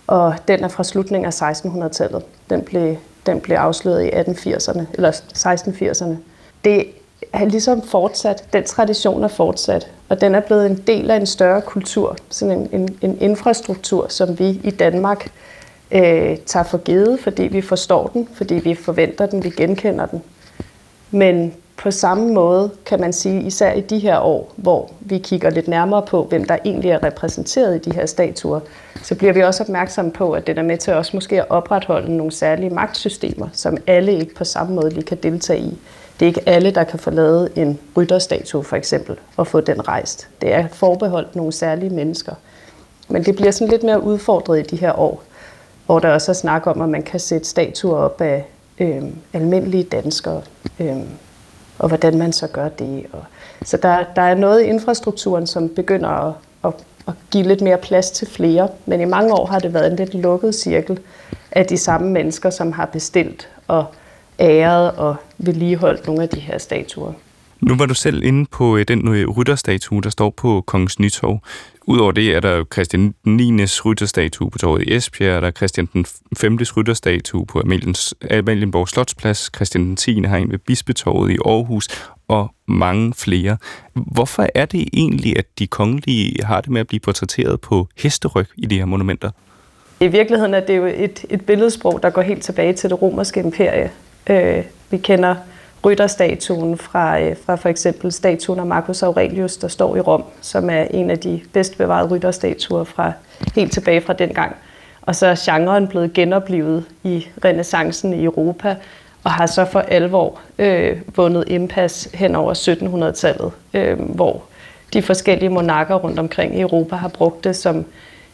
Og den er fra slutningen af 1600-tallet. Den blev, den blev afsløret i 1880'erne, eller 1680'erne. Det er ligesom fortsat, den tradition er fortsat, og den er blevet en del af en større kultur, sådan en, en, en infrastruktur, som vi i Danmark øh, tager for givet, fordi vi forstår den, fordi vi forventer den, vi genkender den. Men på samme måde kan man sige, især i de her år, hvor vi kigger lidt nærmere på, hvem der egentlig er repræsenteret i de her statuer, så bliver vi også opmærksomme på, at det er med til også måske at opretholde nogle særlige magtsystemer, som alle ikke på samme måde lige kan deltage i. Det er ikke alle, der kan få lavet en rytterstatue for eksempel, og få den rejst. Det er forbeholdt nogle særlige mennesker. Men det bliver sådan lidt mere udfordret i de her år, hvor der også er snak om, at man kan sætte statuer op af øh, almindelige danskere. Øh, og hvordan man så gør det. Og, så der, der er noget i infrastrukturen, som begynder at, at, at give lidt mere plads til flere, men i mange år har det været en lidt lukket cirkel af de samme mennesker, som har bestilt og æret og vedligeholdt nogle af de her statuer. Nu var du selv inde på øh, den øh, rytterstatue, der står på Kongens Nytorv. Udover det er der Christian 9. rytterstatue på torvet i Esbjerg, der er Christian den 5. rytterstatue på Amalienborg Slotsplads, Christian den 10. har en ved Bispetorvet i Aarhus, og mange flere. Hvorfor er det egentlig, at de kongelige har det med at blive portrætteret på hesteryg i de her monumenter? I virkeligheden er det jo et, et billedsprog, der går helt tilbage til det romerske imperie. Øh, vi kender rytterstatuen fra, øh, fra for eksempel statuen af Marcus Aurelius, der står i Rom, som er en af de bedst bevarede rytterstatuer fra helt tilbage fra den gang. Og så er genren blevet genoplevet i renaissancen i Europa, og har så for alvor øh, vundet indpas hen over 1700-tallet, øh, hvor de forskellige monarker rundt omkring i Europa har brugt det som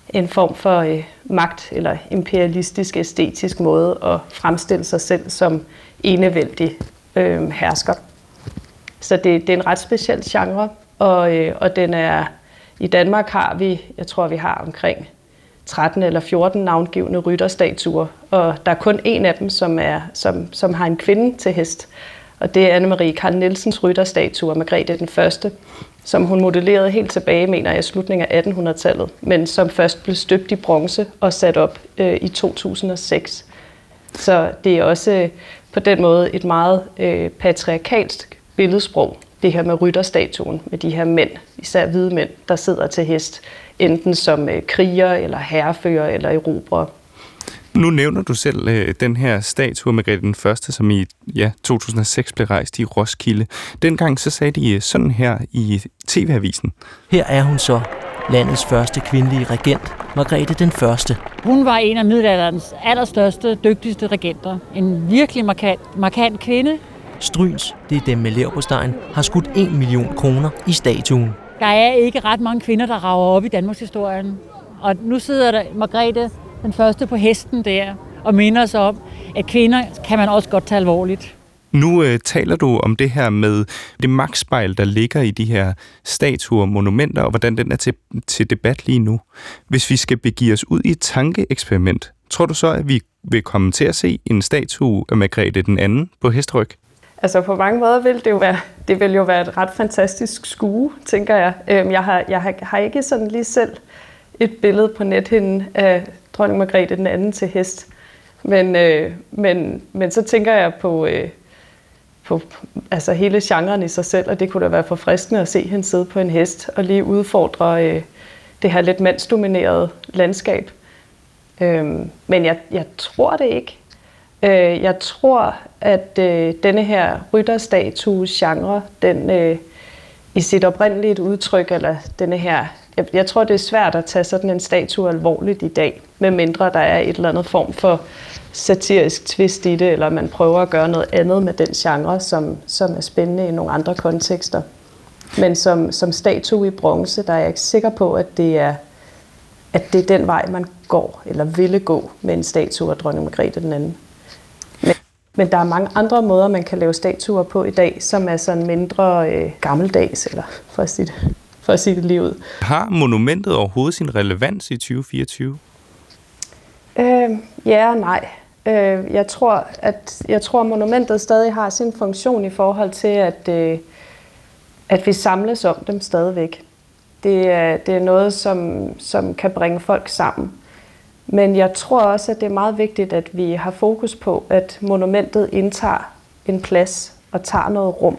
en form for øh, magt eller imperialistisk æstetisk måde at fremstille sig selv som enevældig øh, hersker. Så det, det er en ret speciel genre, og, øh, og den er i Danmark har vi, jeg tror vi har omkring 13 eller 14 navngivende rytterstatuer, og der er kun en af dem, som, er, som, som har en kvinde til hest. Og det er Anne-Marie Karl Nielsens rytterstatue af Margrethe den Første, som hun modellerede helt tilbage, mener jeg, i slutningen af 1800-tallet, men som først blev støbt i bronze og sat op øh, i 2006. Så det er også på den måde et meget øh, patriarkalsk billedsprog, det her med rytterstatuen, med de her mænd, især hvide mænd, der sidder til hest, enten som øh, kriger, eller herrefører, eller erobrer. Nu nævner du selv øh, den her statue Margrethe den Første, som i ja, 2006 blev rejst i Roskilde. Dengang så sagde de øh, sådan her i TV-avisen. Her er hun så, landets første kvindelige regent, Margrethe den Første. Hun var en af middelalderens allerstørste, dygtigste regenter. En virkelig markant, markant kvinde. Stryns, det er dem med leverpostejen, har skudt 1 million kroner i statuen. Der er ikke ret mange kvinder, der rager op i Danmarks historien. Og nu sidder der Margrethe den første på hesten der, og minder os om, at kvinder kan man også godt tage alvorligt. Nu øh, taler du om det her med det magtspejl, der ligger i de her statuer og monumenter, og hvordan den er til, til debat lige nu. Hvis vi skal begive os ud i et tankeeksperiment, tror du så, at vi vil komme til at se en statue af Margrethe den anden på hestryg? Altså på mange måder vil det jo være, det vil jo være et ret fantastisk skue, tænker jeg. Øhm, jeg har, jeg har, har ikke sådan lige selv et billede på nethinden af dronning Margrethe den anden til hest. Men, øh, men, men så tænker jeg på, øh, på altså hele genren i sig selv, og det kunne da være forfriskende at se hende sidde på en hest og lige udfordre øh, det her lidt mandsdominerede landskab. Øhm, men jeg, jeg tror det ikke. Øh, jeg tror, at øh, denne her rytterstatue-genre, den øh, i sit oprindelige udtryk, eller denne her, jeg, jeg tror, det er svært at tage sådan en statue alvorligt i dag, medmindre der er et eller andet form for satirisk twist i det, eller man prøver at gøre noget andet med den genre, som, som er spændende i nogle andre kontekster. Men som, som statue i bronze, der er jeg ikke sikker på, at det er at det er den vej, man går, eller ville gå med en statue af dronning Margrethe den anden. Men der er mange andre måder, man kan lave statuer på i dag, som er sådan mindre øh, gammeldags, eller for at sige det, for at sige det lige ud. Har monumentet overhovedet sin relevans i 2024? Øh, ja og nej. Øh, jeg, tror, at, jeg tror, monumentet stadig har sin funktion i forhold til, at, øh, at vi samles om dem stadigvæk. Det er, det er noget, som, som kan bringe folk sammen. Men jeg tror også, at det er meget vigtigt, at vi har fokus på, at monumentet indtager en plads og tager noget rum.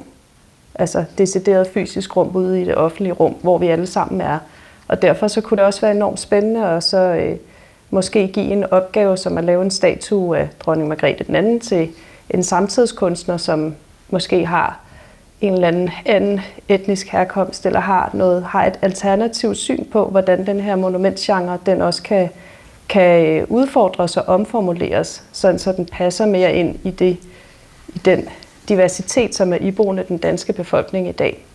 Altså decideret fysisk rum ude i det offentlige rum, hvor vi alle sammen er. Og derfor så kunne det også være enormt spændende at så øh, måske give en opgave, som at lave en statue af dronning Margrethe den anden til en samtidskunstner, som måske har en eller anden, anden etnisk herkomst, eller har, noget, har et alternativt syn på, hvordan den her monumentgenre den også kan kan øh, udfordres og omformuleres, sådan så den passer mere ind i, det, i den diversitet, som er iboende den danske befolkning i dag.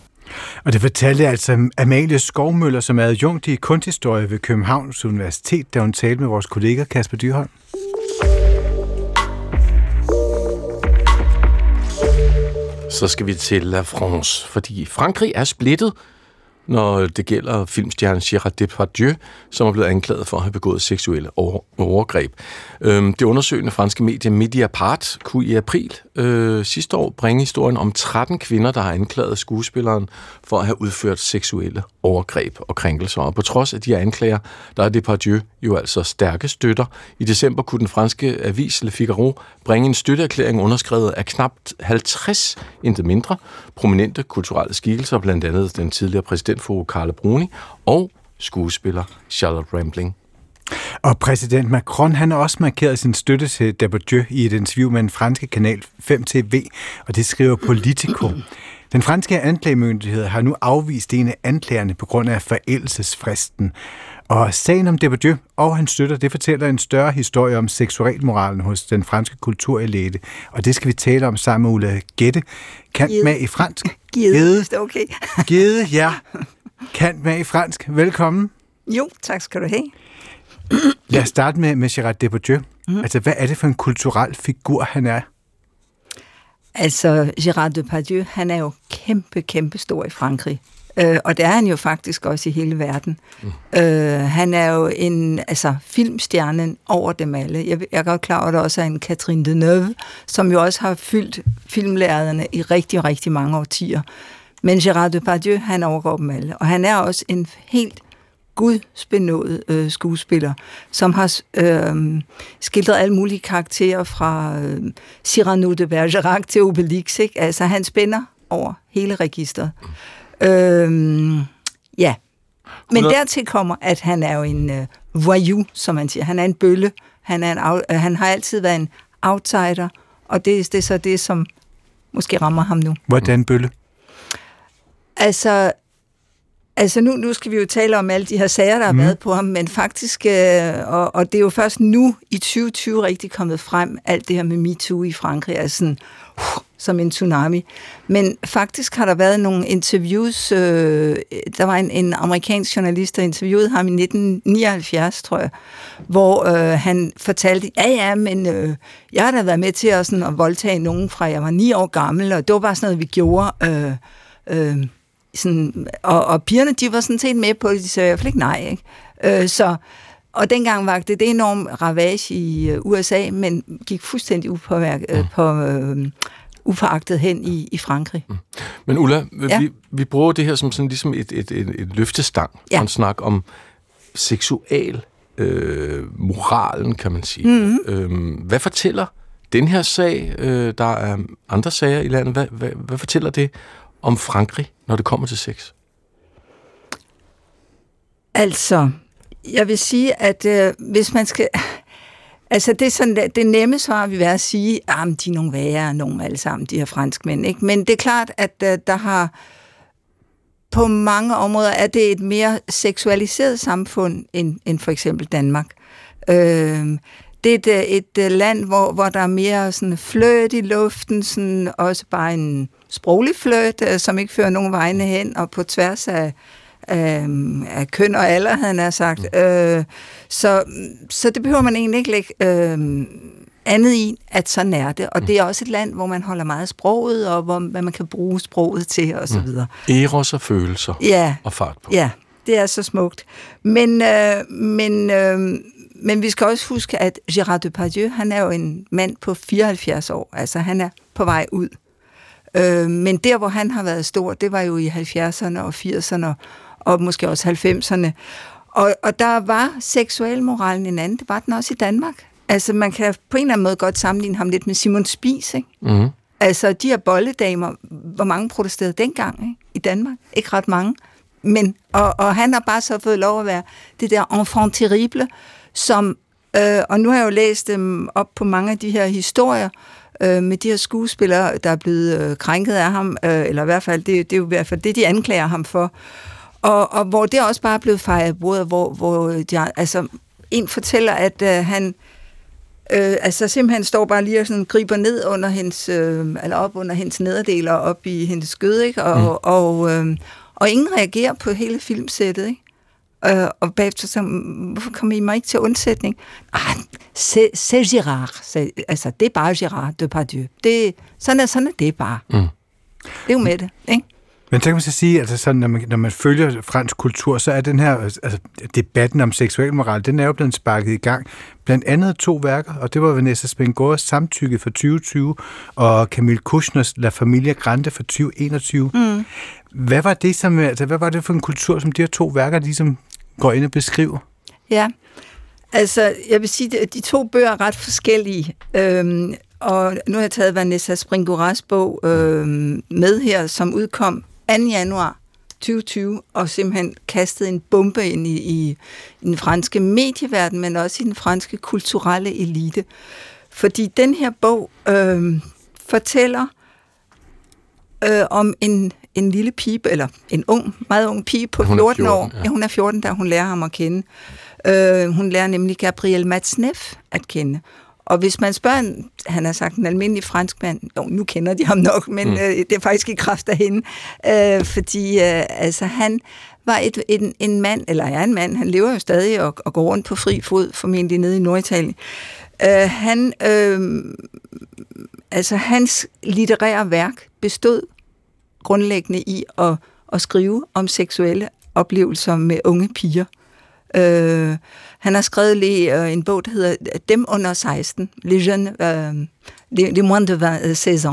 Og det fortalte altså Amalie Skovmøller, som er adjunkt i kunsthistorie ved Københavns Universitet, da hun talte med vores kollega Kasper Dyrholm. Så skal vi til La France, fordi Frankrig er splittet når det gælder filmstjernen Gérard Depardieu, som er blevet anklaget for at have begået seksuelle overgreb. Øhm, det undersøgende franske medie Mediapart kunne i april øh, sidste år bringe historien om 13 kvinder, der har anklaget skuespilleren for at have udført seksuelle overgreb og krænkelser. Og på trods af de her anklager, der er Depardieu jo altså stærke støtter. I december kunne den franske avis Le Figaro bringe en støtteerklæring underskrevet af knap 50, intet mindre, prominente kulturelle skikkelser, blandt andet den tidligere præsident præsidentfru Carla Bruni og skuespiller Charlotte Rampling. Og præsident Macron han har også markeret sin støtte til Depardieu i et interview med den franske kanal 5TV, og det skriver Politico. Den franske anklagemyndighed har nu afvist en af anklagerne på grund af forældelsesfristen. Og sagen om Depardieu og hans støtter, det fortæller en større historie om seksualmoralen hos den franske kulturelite. Og det skal vi tale om sammen med Ulla Gette, kant med i fransk. Gede, Gede. okay. *laughs* Gede, ja. Kant med i fransk. Velkommen. Jo, tak skal du have. *clears throat* Lad os starte med, med Gerard Depardieu. Mm. Altså, hvad er det for en kulturel figur, han er? Altså, Gérard Depardieu, han er jo kæmpe, kæmpe stor i Frankrig. Øh, og det er han jo faktisk også i hele verden. Mm. Øh, han er jo en altså, filmstjernen over dem alle. Jeg, jeg er godt klar over, at der også er en Catherine Deneuve, som jo også har fyldt filmlærerne i rigtig, rigtig mange årtier. Men Gérard Depardieu, han overgår dem alle. Og han er også en helt gudsbenået øh, skuespiller, som har øh, skildret alle mulige karakterer fra øh, Cyrano de Bergerac til Obelix. Ikke? Altså, han spænder over hele registret. Øh, ja. Men dertil kommer, at han er jo en øh, voyou, som man siger. Han er en bølle. Han, er en, øh, han har altid været en outsider, og det, det er så det, som måske rammer ham nu. Hvordan bølle? Altså, Altså nu, nu skal vi jo tale om alle de her sager, der har mm. været på ham, men faktisk, øh, og, og det er jo først nu i 2020 rigtig kommet frem, alt det her med MeToo i Frankrig, er sådan uh, som en tsunami. Men faktisk har der været nogle interviews, øh, der var en, en amerikansk journalist, der interviewede ham i 1979, tror jeg, hvor øh, han fortalte, ja ja, men øh, jeg har da været med til at, sådan, at voldtage nogen fra jeg var ni år gammel, og det var bare sådan noget, vi gjorde... Øh, øh, sådan, og, og pigerne, de var sådan set med på det, de sagde i hvert fald ikke nej, ikke? Øh, så, og dengang var det, det enorm ravage i uh, USA, men gik fuldstændig upåværk, mm. uh, på, uh, upåagtet hen i, i Frankrig. Mm. Men Ulla, ja. vi, vi bruger det her som sådan ligesom et, et, et, et løftestang, ja. en snak om seksual øh, moralen, kan man sige. Mm-hmm. Øhm, hvad fortæller den her sag, øh, der er andre sager i landet, hvad, hvad, hvad fortæller det om Frankrig, når det kommer til sex? Altså, jeg vil sige, at øh, hvis man skal... *laughs* Altså, det, er sådan, det nemme svar vil være at sige, at de er nogle værre, nogle alle sammen, de her franskmænd. Ikke? Men det er klart, at øh, der har... På mange områder er det et mere seksualiseret samfund end, end for eksempel Danmark. Øh, det er et, øh, et øh, land, hvor, hvor der er mere sådan fløt i luften, sådan også bare en sproglig fløt, øh, som ikke fører nogen vegne hen, og på tværs af, af, af køn og alder, havde han sagt. Mm. Øh, så, så det behøver man egentlig ikke lægge øh, andet i, at sådan er det. Og mm. det er også et land, hvor man holder meget sproget, og hvor, hvad man kan bruge sproget til, og så mm. videre. Eros og følelser ja. og fart på. Ja, det er så smukt. Men, øh, men øh, men vi skal også huske, at Gérard Depardieu, han er jo en mand på 74 år, altså han er på vej ud. Øh, men der, hvor han har været stor, det var jo i 70'erne og 80'erne, og måske også 90'erne. Og, og der var seksualmoralen en anden, det var den også i Danmark. Altså, man kan på en eller anden måde godt sammenligne ham lidt med Simon Spies, ikke? Mm. Altså, de her bolledamer, hvor mange protesterede dengang ikke? i Danmark? Ikke ret mange. Men, og, og han har bare så fået lov at være det der enfant terrible, som, øh, og nu har jeg jo læst dem op på mange af de her historier, øh, med de her skuespillere, der er blevet øh, krænket af ham, øh, eller i hvert fald, det, det er jo i hvert fald det, de anklager ham for. Og, og hvor det også bare er blevet fejret bordet, hvor, hvor de, altså, en fortæller, at øh, han øh, altså simpelthen står bare lige og sådan griber ned under hendes, øh, eller op under hendes nederdel og op i hendes skød, ikke? Og, mm. og, øh, og ingen reagerer på hele filmsættet, ikke? Øh, og bagefter så, hvorfor kommer I mig ikke til undsætning? Ah, c'est Girard. Altså, det er bare Girard Depardieu. Det, sådan, er, sådan er det bare. Mm. Det er jo med det, ikke? Men så kan man så sige, altså sådan, når, man, når man følger fransk kultur, så er den her altså, debatten om seksuel moral, den er jo blevet sparket i gang. Blandt andet to værker, og det var Vanessa Spengores Samtykke fra 2020, og Camille Kushners La Familia Grande fra 2021. Mm. Hvad var det som, altså, hvad var det for en kultur, som de her to værker ligesom går ind og beskriver? Ja, altså jeg vil sige, at de to bøger er ret forskellige. Øhm, og nu har jeg taget Vanessa Springoras bog øhm, med her, som udkom 2. januar 2020, og simpelthen kastet en bombe ind i, i, i den franske medieverden, men også i den franske kulturelle elite. Fordi den her bog øh, fortæller øh, om en, en lille pige, eller en ung, meget ung pige på 14, 14 år. Ja. ja, hun er 14, da hun lærer ham at kende. Øh, hun lærer nemlig Gabriel Matzneff at kende. Og hvis man spørger, en, han har sagt en almindelig franskmand, jo, nu kender de ham nok, men mm. øh, det er faktisk i kraft af hende, øh, fordi øh, altså, han var et, en, en mand, eller er en mand, han lever jo stadig og, og går rundt på fri fod, formentlig nede i Norditalien. Øh, han, øh, altså hans litterære værk bestod grundlæggende i at, at skrive om seksuelle oplevelser med unge piger. Øh, han har skrevet lige øh, en bog, der hedder Dem under 16, Les jeunes, øh, les, les moins de 20, 16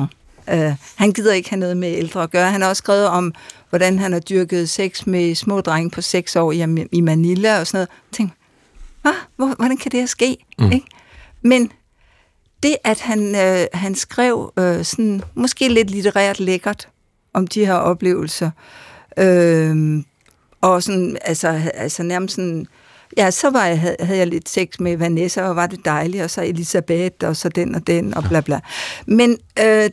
øh, uh, han gider ikke have noget med ældre at gøre. Han har også skrevet om, hvordan han har dyrket sex med små drenge på 6 år i, i Manila og sådan noget. Jeg tænkte, hvor, hvordan kan det her ske? Mm. Ikke? Men det, at han, øh, han skrev øh, sådan, måske lidt litterært lækkert om de her oplevelser, øh, og sådan, altså, altså nærmest sådan, ja, så var jeg, havde jeg lidt sex med Vanessa, og var det dejligt, og så Elisabeth, og så den og den, og bla bla. Men øh,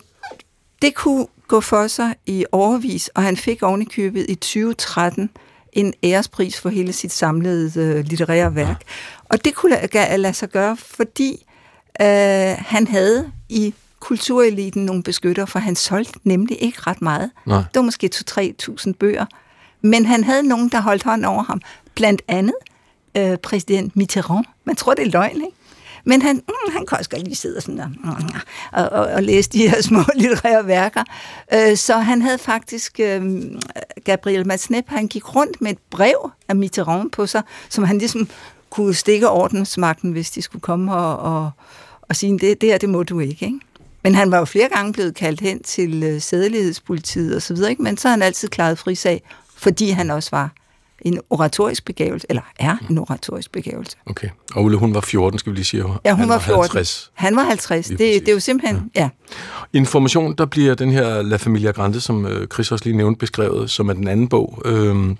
det kunne gå for sig i overvis, og han fik ovenikøbet i 2013 en ærespris for hele sit samlede øh, litterære værk. Ja. Og det kunne lade, lade sig gøre, fordi øh, han havde i kultureliten nogle beskytter, for han solgte nemlig ikke ret meget. Nej. Det var måske 2-3.000 bøger. Men han havde nogen, der holdt hånd over ham. Blandt andet øh, præsident Mitterrand. Man tror, det er løgn, ikke? Men han, mm, han kan også godt lige sidde sådan der, mm, og, og, og læse de her *laughs* små litterære værker. Øh, så han havde faktisk, øh, Gabriel Matsnep, han gik rundt med et brev af Mitterrand på sig, som han ligesom kunne stikke ordensmagten, hvis de skulle komme og, og, og sige, det, det her, det må du ikke, ikke? Men han var jo flere gange blevet kaldt hen til øh, sædelighedspolitiet og så videre, ikke? men så har han altid klaret frisag, fordi han også var en oratorisk begævelse, eller er en oratorisk begævelse. Okay. Og Ulle, hun var 14, skal vi lige sige. Ja, hun han var 14. 50. Han var 50. Det, det er jo simpelthen, ja. ja. Information, der bliver den her La Familia Grande, som øh, Chris også lige nævnte, beskrevet, som er den anden bog, øh,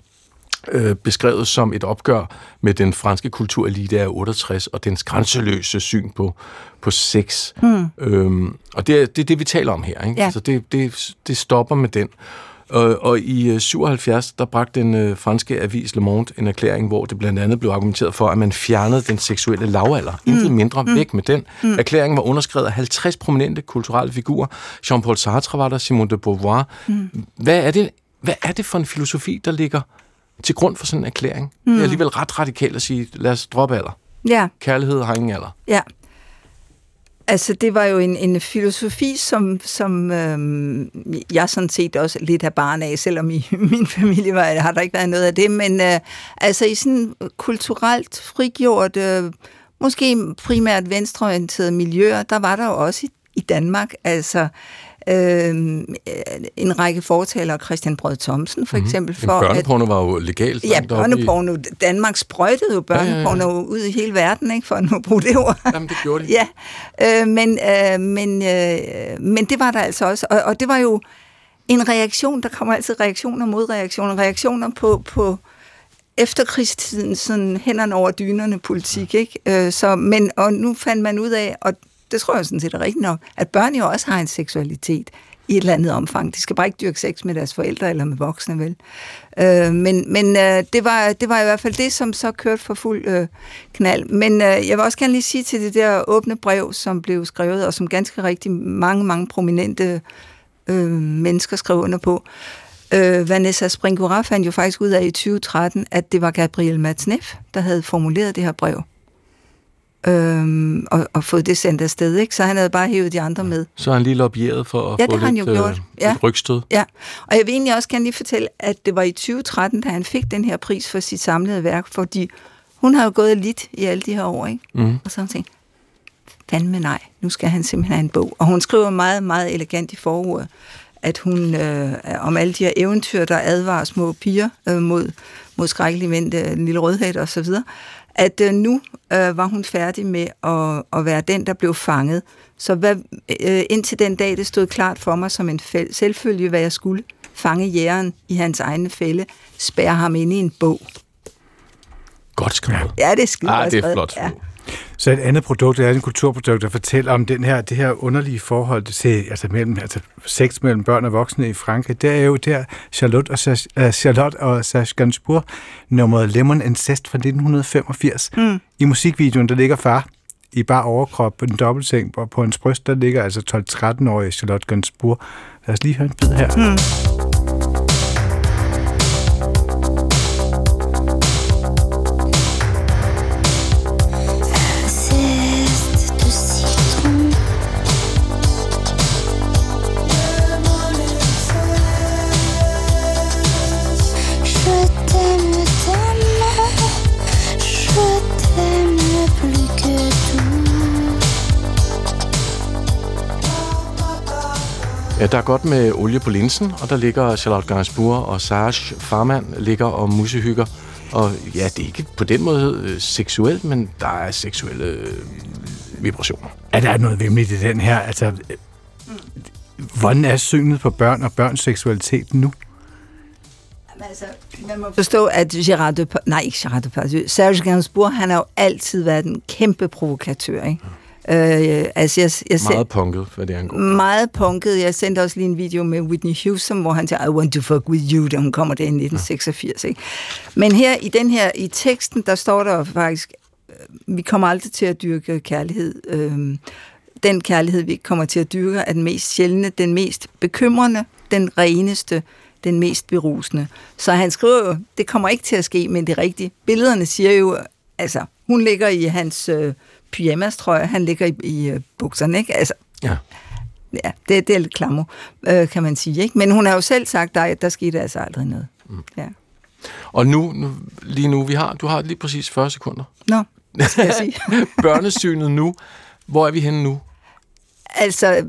øh, beskrevet som et opgør med den franske kulturelite af 68 og dens grænseløse syn på, på sex. Hmm. Øhm, og det er, det er det, vi taler om her. Ikke? Ja. Altså det, det, det stopper med den. Og, og i 77, øh, der bragte den øh, franske avis Le Monde en erklæring, hvor det blandt andet blev argumenteret for, at man fjernede den seksuelle lavalder. Mm. Intet mindre mm. væk med den. Mm. Erklæringen var underskrevet af 50 prominente kulturelle figurer. Jean-Paul Sartre var der, Simone de Beauvoir. Mm. Hvad, er det, hvad er det for en filosofi, der ligger til grund for sådan en erklæring? Mm. Det er alligevel ret radikalt at sige, lad os droppe alder. Ja. Kærlighed har ingen alder. Ja. Altså, det var jo en, en filosofi, som, som øhm, jeg sådan set også lidt af barn af, selvom i *laughs* min familie var, har der ikke været noget af det, men øh, altså i sådan kulturelt frigjort, øh, måske primært venstreorienterede miljøer, der var der jo også i, i Danmark, altså øh, en række fortalere, Christian Brød Thomsen for mm-hmm. eksempel. For Men børneporno at, var jo legalt. Ja, børneporno. Danmark sprøjtede jo børneporno ja, ja, ja. ud i hele verden, ikke, for at nu bruge det ord. Jamen, det gjorde de. ja, øh, men, øh, men, øh, men det var der altså også. Og, og det var jo en reaktion, der kommer altid reaktioner mod reaktioner. Reaktioner på, på efterkrigstiden, sådan hænderne over dynerne politik, ikke? Øh, så, men, og nu fandt man ud af, og det tror jeg sådan set er rigtigt nok, at børn jo også har en seksualitet i et eller andet omfang. De skal bare ikke dyrke sex med deres forældre eller med voksne, vel? Øh, men men øh, det, var, det var i hvert fald det, som så kørte for fuld øh, knald. Men øh, jeg vil også gerne lige sige til det der åbne brev, som blev skrevet, og som ganske rigtig mange, mange prominente øh, mennesker skrev under på, Øh, Vanessa Springora fandt jo faktisk ud af i 2013, at det var Gabriel Matsneff, der havde formuleret det her brev øhm, og, og fået det sendt afsted, ikke? Så han havde bare hævet de andre med. Så han lige lobbyeret for at ja, få det har lidt, han jo gjort. Øh, ja. et rygstød. Ja, og jeg vil egentlig også gerne lige fortælle, at det var i 2013, da han fik den her pris for sit samlede værk, fordi hun har jo gået lidt i alle de her år, ikke? Mm. Og så har hun tænkt, fandme nej, nu skal han simpelthen have en bog. Og hun skriver meget, meget elegant i forordet, at hun øh, om alle de her eventyr, der advarer små piger øh, mod, mod skrækkelige mænd, øh, lille rødhæt og så videre, at øh, nu øh, var hun færdig med at, at være den, der blev fanget. Så hvad, øh, indtil den dag, det stod klart for mig som en fæld, selvfølge, hvad jeg skulle. Fange jægeren i hans egne fælde, spærre ham ind i en bog. Godt skrevet. Ja, det er skide ah, det er flot. Ja. Så et andet produkt er et kulturprodukt, der fortæller om den her, det her underlige forhold til, altså mellem, altså sex mellem børn og voksne i Frankrig. Det er jo der Charlotte og, uh, Charlotte og Serge Gainsbourg nummeret Lemon Incest fra 1985. Mm. I musikvideoen, der ligger far i bare overkrop på en dobbeltseng, og på en bryst, der ligger altså 12-13-årige Charlotte Gainsbourg. Lad os lige høre en bid her. Hmm. Der er godt med olie på linsen, og der ligger Charlotte Gainsbourg og Sage Farman ligger og musehygger. Og ja, det er ikke på den måde øh, seksuelt, men der er seksuelle øh, vibrationer. Er der noget vemmeligt i den her? Altså, øh, hvordan er synet på børn og børns seksualitet nu? Altså, man må forstå, at Gérard Depardieu, nej ikke Gérard Depardieu, Serge Gainsbourg, han har jo altid været en kæmpe provokatør, ikke? Øh, altså jeg, jeg meget punket, hvad det angår. Meget punket. Jeg sendte også lige en video med Whitney Houston, hvor han siger, I want to fuck with you, da hun kommer der i 1986. Ja. Ikke? Men her i den her, i teksten, der står der faktisk, øh, vi kommer aldrig til at dyrke kærlighed. Øh, den kærlighed, vi kommer til at dyrke, er den mest sjældne, den mest bekymrende, den reneste, den mest berusende. Så han skriver jo, det kommer ikke til at ske, men det er rigtigt. Billederne siger jo, altså, hun ligger i hans øh, pyjamas, tror jeg, han ligger i, i uh, bukserne, ikke? Altså, ja. Ja, det, det er lidt klammer, øh, kan man sige, ikke? Men hun har jo selv sagt, der, der skete altså aldrig noget. Mm. Ja. Og nu, nu, lige nu, vi har, du har lige præcis 40 sekunder. Nå, skal jeg sige. *laughs* Børnesynet nu, hvor er vi henne nu? Altså,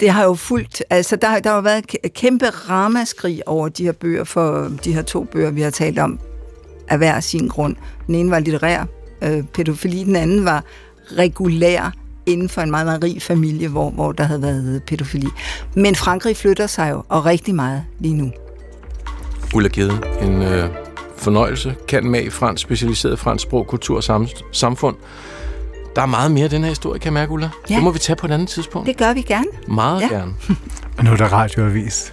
det har jo fulgt, altså der, der har jo været kæmpe ramaskrig over de her bøger, for de her to bøger, vi har talt om, af hver sin grund. Den ene var litterær, øh, pædofili. Den anden var regulær inden for en meget, meget rig familie, hvor, hvor der havde været pædofili. Men Frankrig flytter sig jo, og rigtig meget lige nu. Ulla Gede, en øh, fornøjelse. Kan med i fransk, specialiseret fransk sprog, kultur og sam, samfund. Der er meget mere af den her historie, kan jeg mærke, Ulla. Ja. Det må vi tage på et andet tidspunkt. Det gør vi gerne. Meget ja. gerne. *laughs* og nu er der radioavis.